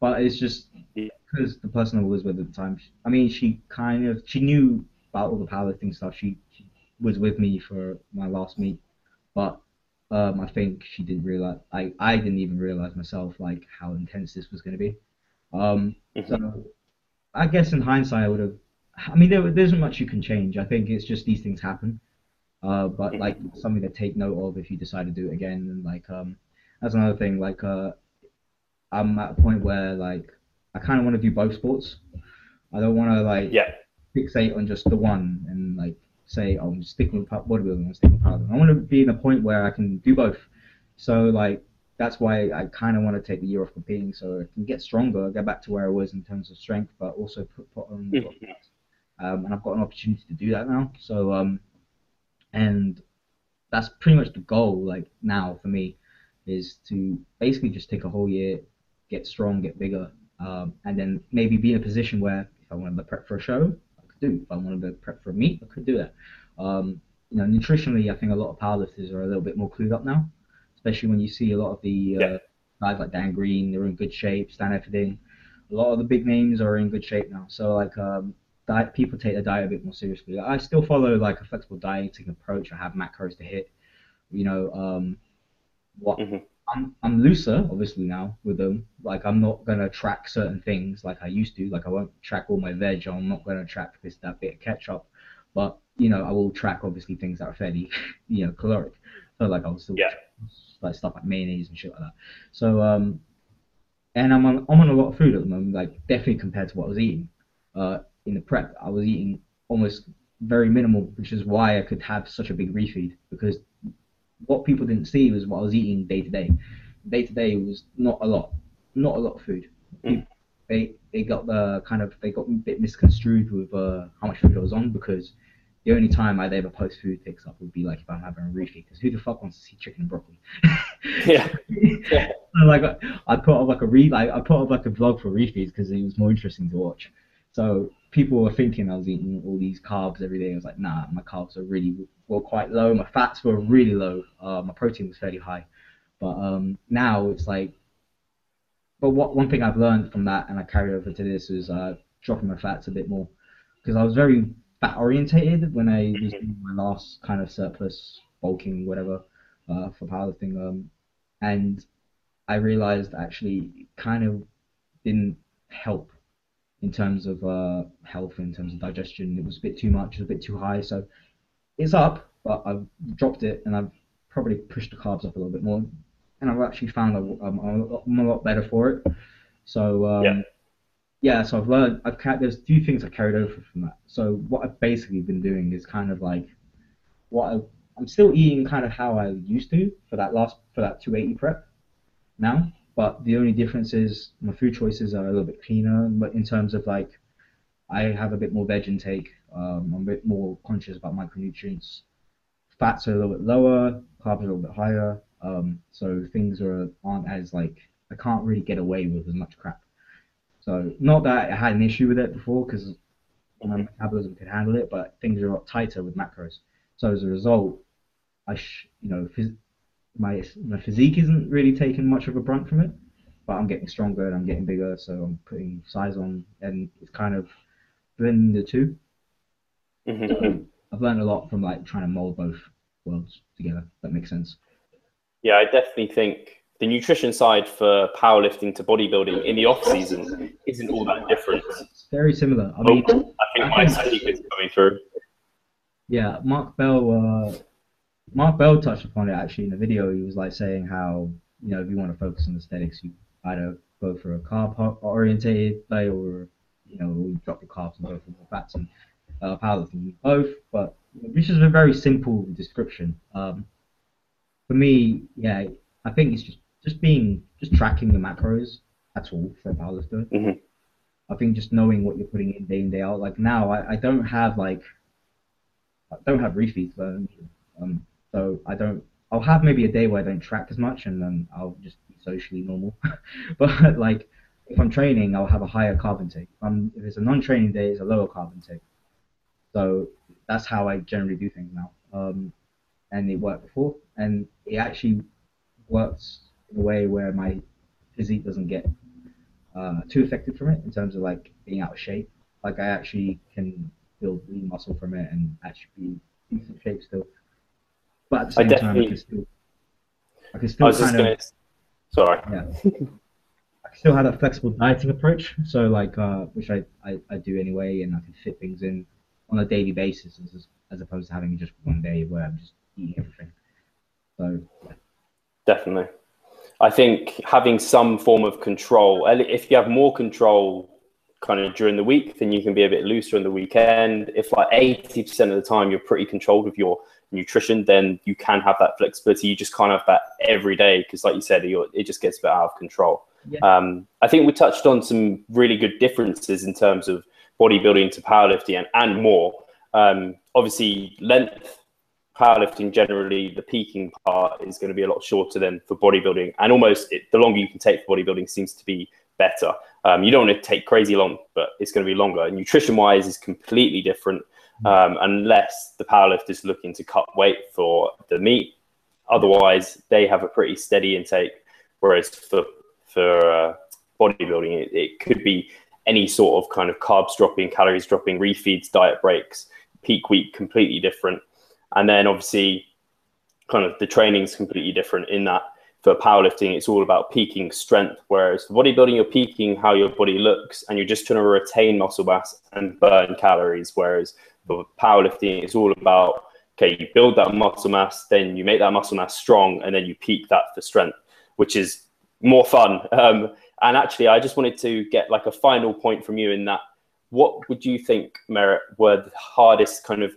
but it's just because the person I was with at the time. I mean, she kind of she knew about all the powerlifting stuff. She was with me for my last meet, but um, I think she didn't realize. I I didn't even realize myself like how intense this was going to be. Um, mm-hmm. so I guess in hindsight, I would have. I mean, there, there isn't much you can change. I think it's just these things happen. Uh, but mm-hmm. like something to take note of if you decide to do it again. And like um, that's another thing. Like uh, I'm at a point where like I kind of want to do both sports. I don't want to like yeah. fixate on just the one and like say, oh, I'm sticking with bodybuilding, I'm sticking with powerlifting. I want to be in a point where I can do both. So like that's why I kind of want to take the year off competing, so I can get stronger, get back to where I was in terms of strength, but also put, put on. Mm-hmm. Um, and I've got an opportunity to do that now. So um, and that's pretty much the goal. Like now for me, is to basically just take a whole year, get strong, get bigger, um, and then maybe be in a position where if I want to prep for a show, do. If I wanted to prep for a meet, I could do that. Um, you know, nutritionally, I think a lot of powerlifters are a little bit more clued up now, especially when you see a lot of the uh, yeah. guys like Dan Green, they're in good shape, Stan Efferding. A lot of the big names are in good shape now. So like um, diet, people take their diet a bit more seriously. I still follow like a flexible dieting approach. I have macros to hit. You know, um, what mm-hmm. I'm I'm looser obviously now with them. Like I'm not gonna track certain things like I used to. Like I won't track all my veg. I'm not gonna track this that bit of ketchup. But you know I will track obviously things that are fairly you know caloric. So like I'll still yeah. like stuff like mayonnaise and shit like that. So um, and I'm on I'm on a lot of food at the moment. Like definitely compared to what I was eating. Uh, in the prep I was eating almost very minimal, which is why I could have such a big refeed because what people didn't see was what I was eating day to day. Day to day was not a lot, not a lot of food. Mm. They they got the kind of they got a bit misconstrued with uh, how much food I was on because the only time I'd ever post food pics up would be like if I'm having a refeed because who the fuck wants to see chicken and broccoli? yeah. yeah. so like I put up like a re like I put up like a vlog for refeeds because it was more interesting to watch. So people were thinking I was eating all these carbs every day. I was like, nah, my carbs are really were quite low. My fats were really low. Uh, my protein was fairly high. But um, now it's like, but what one thing I've learned from that and I carry over to this is uh, dropping my fats a bit more because I was very fat orientated when I was doing my last kind of surplus bulking whatever uh, for powerlifting. Um, and I realized actually kind of didn't help in terms of uh, health, in terms of digestion. It was a bit too much, it was a bit too high. So it's up, but I've dropped it and I've probably pushed the carbs up a little bit more. And I've actually found I'm, I'm a lot better for it. So um, yeah. yeah, so I've learned. I've there's a few things I've carried over from that. So what I've basically been doing is kind of like what I, I'm still eating kind of how I used to for that last for that 280 prep now but the only difference is my food choices are a little bit cleaner. But in terms of like, I have a bit more veg intake. Um, I'm a bit more conscious about micronutrients. Fats are a little bit lower, carbs are a little bit higher. Um, so things are aren't as like I can't really get away with as much crap. So not that I had an issue with it before because my metabolism could handle it, but things are a lot tighter with macros. So as a result, I sh- you know phys- my my physique isn't really taking much of a brunt from it, but I'm getting stronger and I'm getting bigger, so I'm putting size on, and it's kind of blending the 2 mm-hmm. so I've learned a lot from like trying to mold both worlds together. That makes sense. Yeah, I definitely think the nutrition side for powerlifting to bodybuilding in the off season isn't all that different. It's very similar. I mean, oh, I think I my think, is coming through. Yeah, Mark Bell. Uh, Mark Bell touched upon it actually in the video. He was like saying how you know if you want to focus on aesthetics, you either go for a carb orientated diet or you know you drop your carbs and go for more fats and uh, powerlifting. Both, but this is a very simple description. Um, for me, yeah, I think it's just just being just tracking the macros. That's all for a powerlifter. Mm-hmm. I think just knowing what you're putting in day in day out. Like now, I, I don't have like I don't have refeeds, um, so I don't. I'll have maybe a day where I don't track as much, and then I'll just be socially normal. but like if I'm training, I'll have a higher carb intake. If, I'm, if it's a non-training day, it's a lower carb intake. So that's how I generally do things now. Um, and it worked before, and it actually works in a way where my physique doesn't get uh, too affected from it in terms of like being out of shape. Like I actually can build lean muscle from it and actually be decent shape still. But at the same I time, I can still, I can still I kind of. Gonna... Sorry. Yeah. Still have a flexible dieting approach, so like, uh, which I, I, I do anyway, and I can fit things in on a daily basis as, as opposed to having just one day where I'm just eating everything. So, yeah. Definitely. I think having some form of control, if you have more control kind of during the week, then you can be a bit looser on the weekend. If like 80% of the time you're pretty controlled with your nutrition, then you can have that flexibility. You just can't have that every day because, like you said, it just gets a bit out of control. Yeah. Um, I think we touched on some really good differences in terms of bodybuilding to powerlifting and, and more. Um, obviously, length powerlifting generally, the peaking part is going to be a lot shorter than for bodybuilding, and almost it, the longer you can take for bodybuilding seems to be better. Um, you don't want to take crazy long, but it's going to be longer. Nutrition wise is completely different um, unless the powerlifter is looking to cut weight for the meet. Otherwise, they have a pretty steady intake. Whereas for for uh, bodybuilding, it, it could be any sort of kind of carbs dropping, calories dropping, refeeds, diet breaks. Peak week completely different, and then obviously, kind of the training is completely different in that for powerlifting, it's all about peaking strength. Whereas for bodybuilding, you're peaking how your body looks and you're just trying to retain muscle mass and burn calories. Whereas for powerlifting, it's all about okay, you build that muscle mass, then you make that muscle mass strong, and then you peak that for strength, which is more fun. Um, and actually, I just wanted to get like a final point from you in that. What would you think, Merat, were the hardest kind of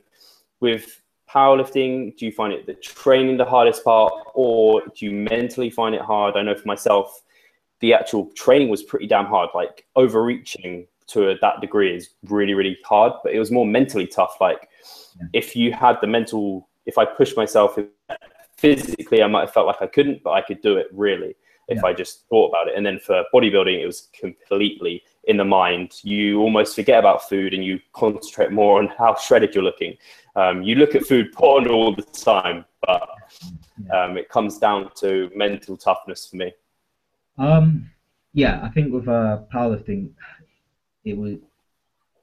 with powerlifting? Do you find it the training the hardest part, or do you mentally find it hard? I know for myself, the actual training was pretty damn hard. Like overreaching to that degree is really, really hard. But it was more mentally tough. Like yeah. if you had the mental, if I pushed myself physically, I might have felt like I couldn't, but I could do it really if yeah. I just thought about it. And then for bodybuilding, it was completely in the mind. You almost forget about food and you concentrate more on how shredded you're looking. Um, you look at food porn all the time, but um, it comes down to mental toughness for me. Um, yeah, I think with uh, powerlifting, it was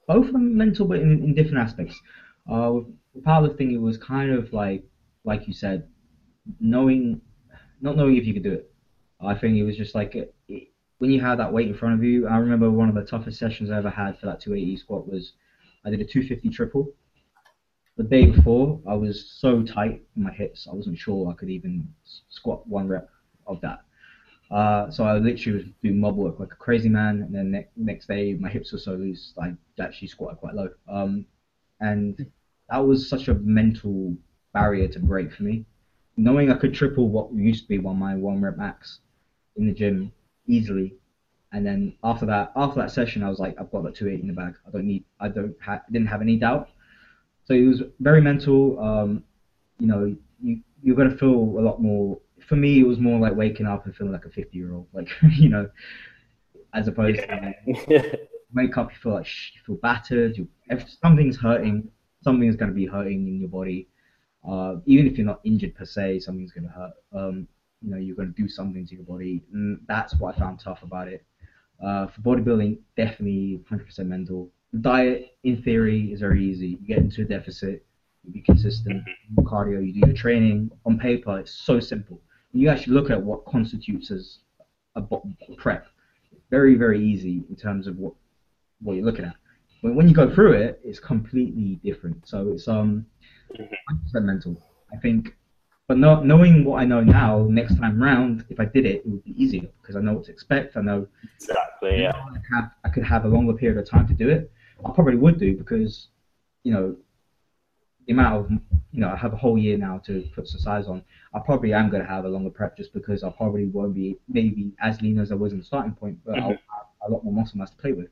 both mental, but in, in different aspects. Uh, with powerlifting, it was kind of like, like you said, knowing, not knowing if you could do it. I think it was just like it, when you have that weight in front of you, I remember one of the toughest sessions I ever had for that 280 squat was I did a 250 triple. The day before, I was so tight in my hips, I wasn't sure I could even squat one rep of that. Uh, so I literally was doing mob work like a crazy man, and then ne- next day my hips were so loose I actually squatted quite low. Um, and that was such a mental barrier to break for me. Knowing I could triple what used to be one my one rep max in the gym easily, and then after that after that session I was like I've got that 280 in the bag. I don't need I don't ha- didn't have any doubt. So it was very mental. Um, you know you you're gonna feel a lot more for me, it was more like waking up and feeling like a 50 year old, like you know, as opposed yeah. to wake up, you feel like you feel battered, you if something's hurting, something's going to be hurting in your body. Uh, even if you're not injured per se, something's going to hurt. Um, you know, you're going to do something to your body, and that's what I found tough about it. Uh, for bodybuilding, definitely 100% mental. Diet, in theory, is very easy. You get into a deficit, you be consistent, cardio, you do your training. On paper, it's so simple you actually look at what constitutes as a prep, very very easy in terms of what what you're looking at. But when you go through it, it's completely different. So it's um, 100% mental. I think, but not knowing what I know now, next time round, if I did it, it would be easier because I know what to expect. I know exactly. Yeah. I, have, I could have a longer period of time to do it. I probably would do because, you know, the amount of you know I have a whole year now to put some size on. I probably am going to have a longer prep just because I probably won't be maybe as lean as I was in the starting point, but mm-hmm. I'll have a lot more muscle mass to play with.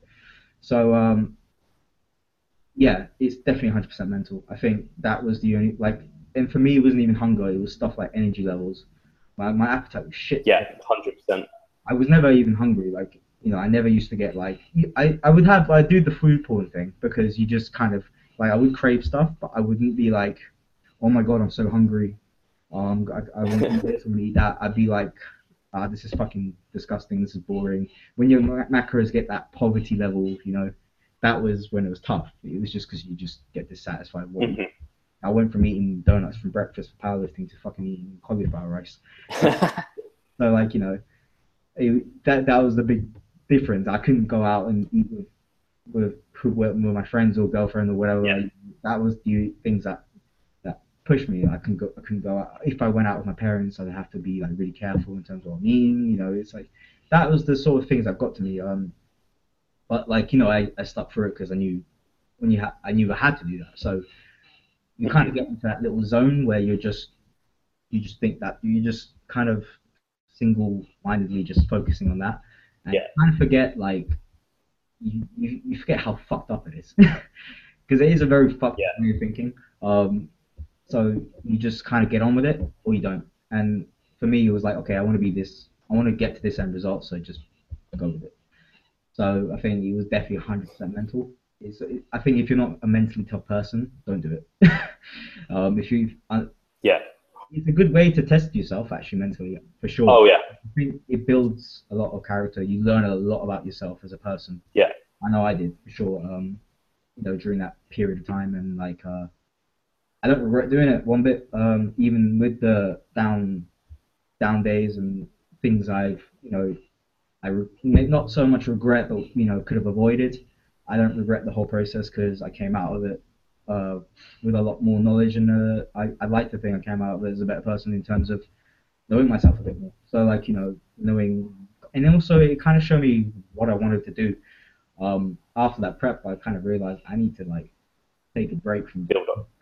So um, yeah, it's definitely 100% mental. I think that was the only like, and for me it wasn't even hunger; it was stuff like energy levels. My my appetite was shit. Yeah, 100%. I was never even hungry. Like you know, I never used to get like I I would have I do the food porn thing because you just kind of like I would crave stuff, but I wouldn't be like, oh my god, I'm so hungry. Um, I, I want to eat this, I want to eat that. I'd be like, ah, this is fucking disgusting. This is boring. When your macros get that poverty level, you know, that was when it was tough. It was just because you just get dissatisfied. Mm-hmm. I went from eating donuts from breakfast for powerlifting to fucking eating cauliflower rice. so like you know, it, that that was the big difference. I couldn't go out and eat with with with my friends or girlfriend or whatever. Yeah. Like, that was the things that that pushed me. I couldn't go. I couldn't go out. If I went out with my parents, I'd have to be like really careful in terms of what I'm eating. You know, it's like that was the sort of things that got to me. Um, but like you know, I, I stuck through it because I knew when you ha- I knew I had to do that. So you kind of get into that little zone where you're just you just think that you just kind of single-mindedly just focusing on that and yeah. kind of forget like you, you, you forget how fucked up it is because it is a very fucked yeah. way of thinking. Um, so you just kind of get on with it or you don't. And for me, it was like, okay, I want to be this. I want to get to this end result, so just go with it. So I think it was definitely 100% mental. It's, I think if you're not a mentally tough person, don't do it. um, if you, uh, yeah, it's a good way to test yourself actually mentally for sure. Oh yeah. I think it builds a lot of character. You learn a lot about yourself as a person. Yeah. I know I did for sure. Um, you know, during that period of time, and like, uh, I don't regret doing it one bit. Um, even with the down, down days and things I've, you know, I re- not so much regret, but you know, could have avoided. I don't regret the whole process because I came out of it uh, with a lot more knowledge, and uh, I I like to think I came out of it as a better person in terms of knowing myself a bit more. So like you know, knowing, and also it kind of showed me what I wanted to do um, after that prep, I kind of realized I need to like take a break from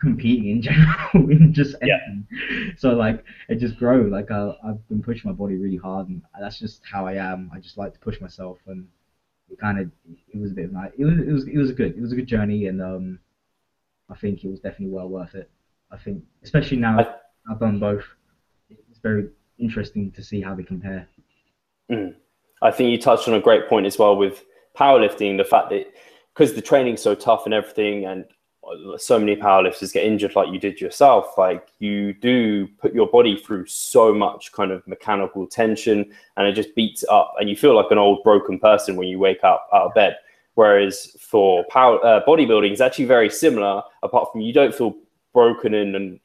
competing in general in just anything. Yeah. So like it just grow. Like I, I've been pushing my body really hard, and that's just how I am. I just like to push myself, and it kind of it was a bit of nice. It was it was it was a good it was a good journey, and um, I think it was definitely well worth it. I think especially now I, I've done both. It's very interesting to see how they compare. Mm. I think you touched on a great point as well with powerlifting, the fact that because the training's so tough and everything, and so many powerlifters get injured like you did yourself, like you do put your body through so much kind of mechanical tension and it just beats up and you feel like an old broken person when you wake up out of bed. Whereas for power uh, bodybuilding, it's actually very similar, apart from you don't feel broken and, and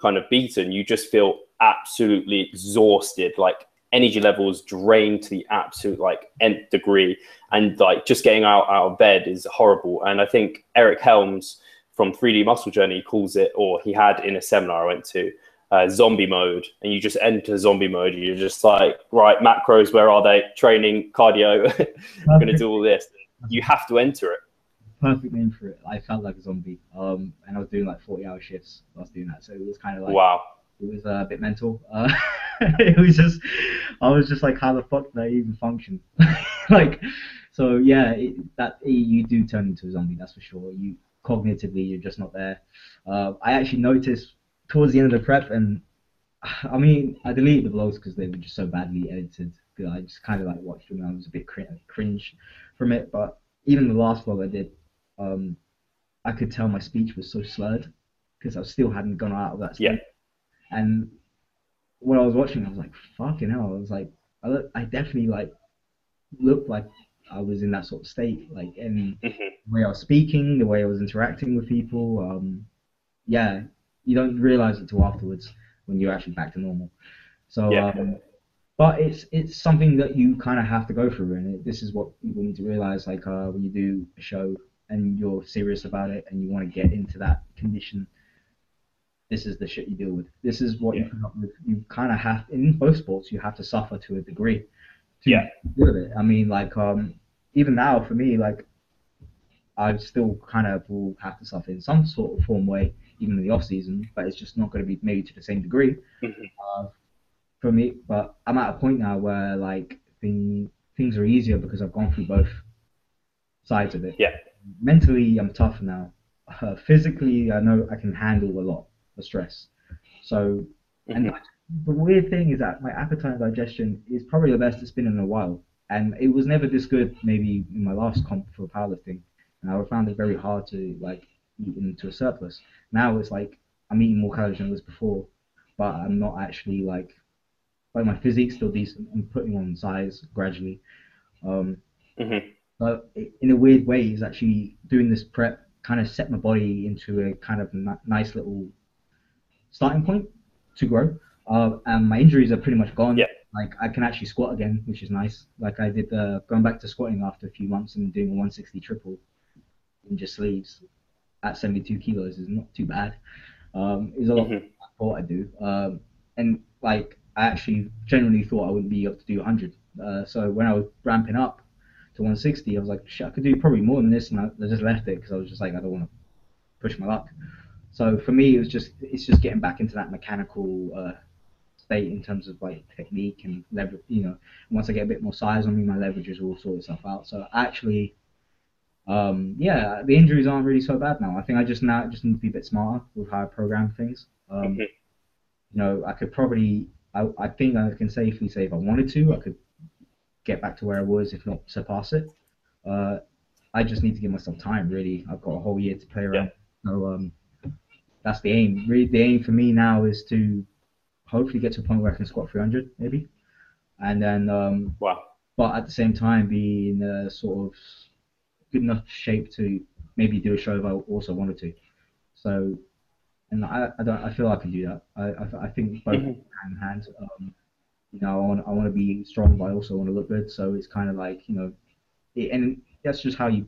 kind of beaten, you just feel absolutely exhausted, like energy levels drained to the absolute like nth degree, and like just getting out out of bed is horrible. And I think Eric Helms from 3D Muscle Journey he calls it, or he had in a seminar I went to, uh, zombie mode, and you just enter zombie mode. You're just like, right, macros, where are they? Training, cardio, I'm going to do all this. You have to enter it. Perfect name for it. I felt like a zombie, um, and I was doing like 40 hour shifts. Was doing that, so it was kind of like wow. It was uh, a bit mental. Uh, it was just, I was just like, how the fuck did I even function? like, so yeah, it, that you do turn into a zombie, that's for sure. You cognitively, you're just not there. Uh, I actually noticed towards the end of the prep, and I mean, I deleted the vlogs because they were just so badly edited. I just kind of like watched them and I was a bit cringe from it. But even the last vlog I did, um, I could tell my speech was so slurred because I still hadn't gone out of that state. Yeah. And when I was watching, I was like, fucking hell. I was like, I, look, I definitely like looked like I was in that sort of state, like in mm-hmm. the way I was speaking, the way I was interacting with people. Um, yeah, you don't realize it till afterwards when you're actually back to normal. So, yeah. um, but it's it's something that you kind of have to go through, and it, this is what people need to realize. Like uh, when you do a show and you're serious about it and you want to get into that condition, this is the shit you deal with. This is what yeah. you put up with. You kind of have in both sports. You have to suffer to a degree. To yeah. Deal with it. I mean, like um, even now for me, like I still kind of will have to suffer in some sort of form way even in the off season, but it's just not going to be maybe to the same degree mm-hmm. uh, for me. But I'm at a point now where like thing, things are easier because I've gone through both sides of it. Yeah. Mentally, I'm tough now. Uh, physically, I know I can handle a lot of stress. So, mm-hmm. and the weird thing is that my appetite and digestion is probably the best it's been in a while. And it was never this good maybe in my last comp for powerlifting. And I found it very hard to like eat into a surplus. Now it's like I'm eating more calories than I was before, but I'm not actually like like my physique's still decent. I'm putting on size gradually. Um, mm-hmm. But in a weird way, is actually doing this prep kind of set my body into a kind of nice little starting point to grow. Uh, and my injuries are pretty much gone. Yeah. Like I can actually squat again, which is nice. Like I did uh, going back to squatting after a few months and doing a 160 triple in just sleeves at 72 kilos is not too bad. Um, it's a lot mm-hmm. I thought I'd do. Um, and like I actually genuinely thought I wouldn't be able to do 100. Uh, so when I was ramping up to 160, I was like, shit, I could do probably more than this, and I, I just left it because I was just like, I don't want to push my luck. So for me, it was just it's just getting back into that mechanical uh, state in terms of like technique and leverage. You know, once I get a bit more size on me, my leverages will sort itself out. So actually, um, yeah, the injuries aren't really so bad now. I think I just now just need to be a bit smarter with how I program things. Um, mm-hmm. You know, I could probably, I, I think I can safely say if I wanted to, I could get back to where I was, if not surpass it. Uh, I just need to give myself time. Really, I've got a whole year to play around. Yeah. So um, that's the aim. Really, the aim for me now is to hopefully get to a point where I can squat 300, maybe, and then um, wow. But at the same time, be in a sort of good enough shape to maybe do a show if I also wanted to. So, and I, I don't I feel I can do that. I I, I think both mm-hmm. hand in hand. Um, you know, I want I want to be strong, but I also want to look good. So it's kind of like you know, it, and that's just how you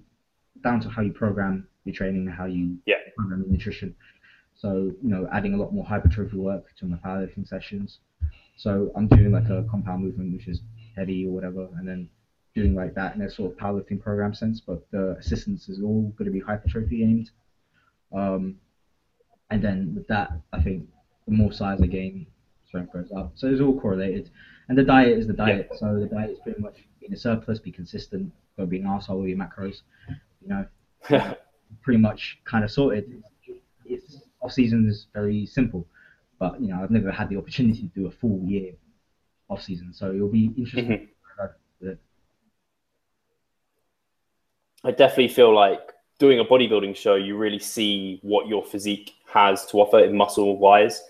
down to how you program your training and how you yeah. program your nutrition. So you know, adding a lot more hypertrophy work to my powerlifting sessions. So I'm doing like a compound movement, which is heavy or whatever, and then doing like that in a sort of powerlifting program sense, but the assistance is all going to be hypertrophy aimed. Um, and then with that, I think the more size I gain, strength goes up. So it's all correlated. And the diet is the diet. Yeah. So the diet is pretty much being a surplus, be consistent, don't be an asshole with your macros. You know, pretty much kind of sorted. It's off season is very simple, but you know I've never had the opportunity to do a full year off season, so it'll be interesting. Mm-hmm. I definitely feel like doing a bodybuilding show, you really see what your physique has to offer in muscle wise.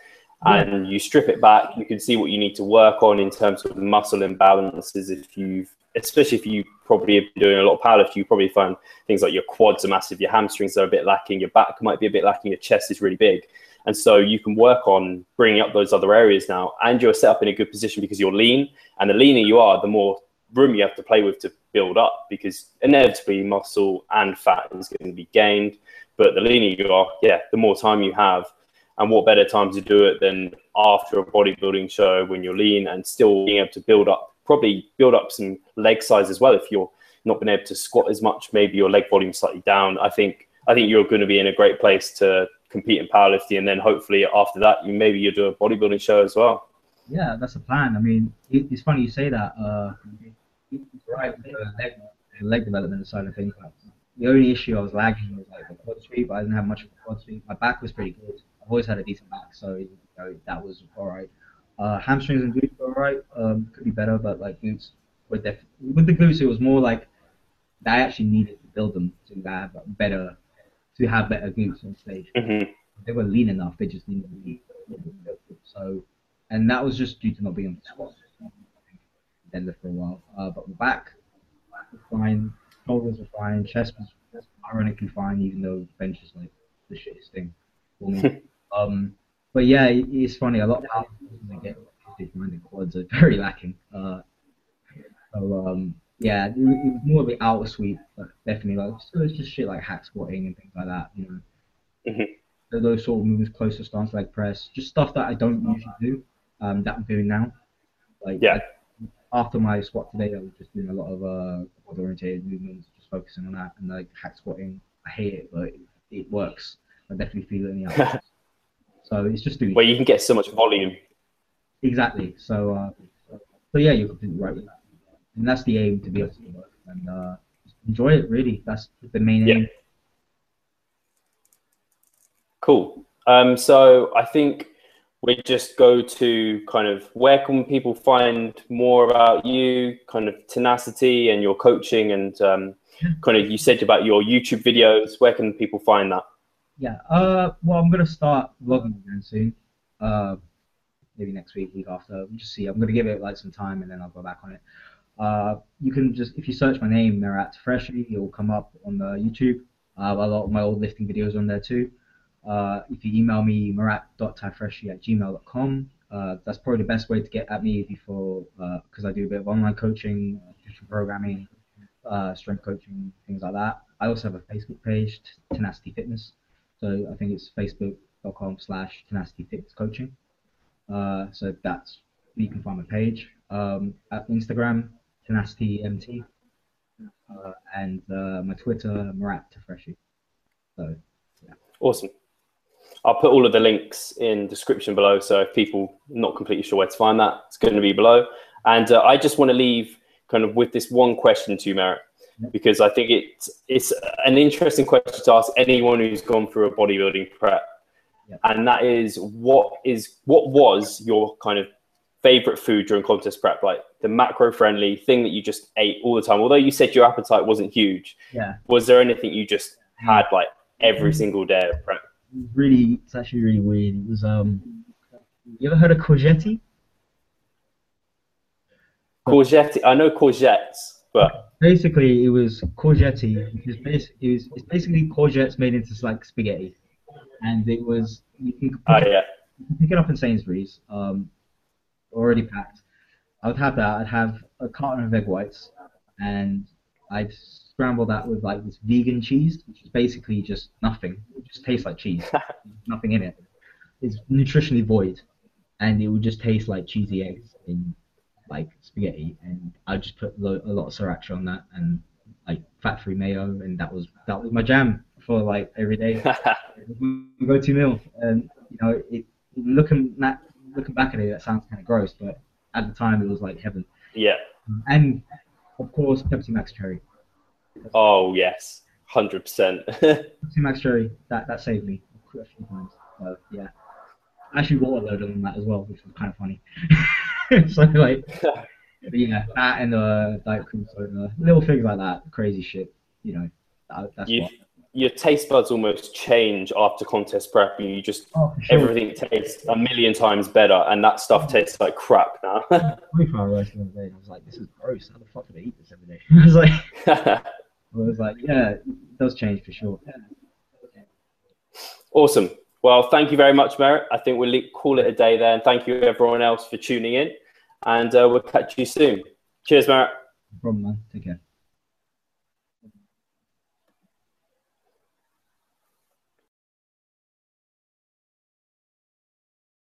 And you strip it back, you can see what you need to work on in terms of muscle imbalances. If you've, especially if you probably have been doing a lot of powerlifting, you probably find things like your quads are massive, your hamstrings are a bit lacking, your back might be a bit lacking, your chest is really big. And so you can work on bringing up those other areas now, and you're set up in a good position because you're lean. And the leaner you are, the more room you have to play with to build up because inevitably muscle and fat is going to be gained. But the leaner you are, yeah, the more time you have. And what better time to do it than after a bodybuilding show when you're lean and still being able to build up, probably build up some leg size as well. If you're not been able to squat as much, maybe your leg volume slightly down. I think I think you're going to be in a great place to compete in powerlifting, and then hopefully after that, you maybe you do a bodybuilding show as well. Yeah, that's a plan. I mean, it, it's funny you say that. Uh, right, leg, leg development side of things. The only issue I was lagging was like the quad sweep. I didn't have much of a quad sweep. My back was pretty good. I've always had a decent back, so you know, that was all right. Uh, hamstrings and glutes were all right. Um, could be better, but like glutes were definitely with the glutes. It was more like I actually needed to build them to have better to have better glutes on stage. Mm-hmm. They were lean enough. They just needed to be so, and that was just due to not being on the squat deadlift for a while. Uh, but back was fine, shoulders were fine, chest was ironically fine, even though bench is like the shittest thing for me. um, but yeah, it's funny. A lot of power get the quads are very lacking. Uh, so um, yeah, it, was more of the outer sweep, but definitely like so it's just shit like hack squatting and things like that. You know, mm-hmm. those sort of movements, closer stance leg press, just stuff that I don't usually do. Um, that I'm doing now. Like yeah. after my squat today, I was just doing a lot of uh, oriented movements, just focusing on that and like hack squatting. I hate it, but it, it works. I definitely feel it in the outer. So it's just doing. Where you can get so much volume. Exactly. So, uh, so yeah, you're completely right with that and that's the aim to be able to work and uh, enjoy it. Really, that's the main yeah. aim. Cool. Um, so I think we just go to kind of where can people find more about you, kind of tenacity and your coaching, and um, kind of you said about your YouTube videos. Where can people find that? Yeah. Uh, well, I'm gonna start vlogging again soon. Uh, maybe next week, week after. We'll just see. I'm gonna give it like some time, and then I'll go back on it. Uh, you can just, if you search my name, Merat Tafreshi, it will come up on the YouTube. I have a lot of my old lifting videos on there too. Uh, if you email me, merat.tafreshi at gmail.com, uh, that's probably the best way to get at me before, because uh, I do a bit of online coaching, digital programming, uh, strength coaching, things like that. I also have a Facebook page, Tenacity Fitness. So I think it's facebook.com slash tenacity coaching. Uh, so that's, you can find my page. Um, at Instagram, Tenacity MT, uh, and uh, my Twitter, Merat Tafreshi. So, yeah. Awesome. I'll put all of the links in description below. So if people not completely sure where to find that, it's going to be below. And uh, I just want to leave kind of with this one question to you, Merat, because I think it's it's an interesting question to ask anyone who's gone through a bodybuilding prep. And that is what is what was your kind of favorite food during contest prep, like the macro friendly thing that you just ate all the time? Although you said your appetite wasn't huge, yeah. Was there anything you just had like every single day of prep? Really, it's actually really weird. It was um, you ever heard of courgetti? Courgette, I know courgettes, but basically it was courgetti, which is basically, it was, it's basically courgettes made into like spaghetti, and it was you can pick, oh, yeah. pick it up in Sainsbury's. Um, already packed. I would have that. I'd have a carton of egg whites, and I'd scramble that with like this vegan cheese, which is basically just nothing. It just tastes like cheese. nothing in it. It's nutritionally void, and it would just taste like cheesy eggs in like spaghetti. And I'd just put lo- a lot of sriracha on that and like fat-free mayo, and that was that was my jam for like every day. go-to meal, and you know, it, looking at looking back at it, that sounds kind of gross, but at the time it was like heaven. Yeah. And of course, Pepsi Max Cherry. Oh yes, hundred percent. Pepsi Max Cherry that that saved me a few times. So yeah, I actually waterloaded on that as well, which was kind of funny. so like, yeah, that and uh, Diet Cool soda, little things like that, crazy shit. You know, that, that's you what your taste buds almost change after contest prep. You just oh, sure. everything tastes a million times better, and that stuff tastes like crap now. we found rice the other day. I was like, "This is gross. How the fuck do I eat this every day?" I was like, I was like, "Yeah, it does change for sure." Awesome. Well, thank you very much, Merat. I think we'll call it a day there. And thank you, everyone else, for tuning in. And uh, we'll catch you soon. Cheers, Merat. No problem, man. Take care.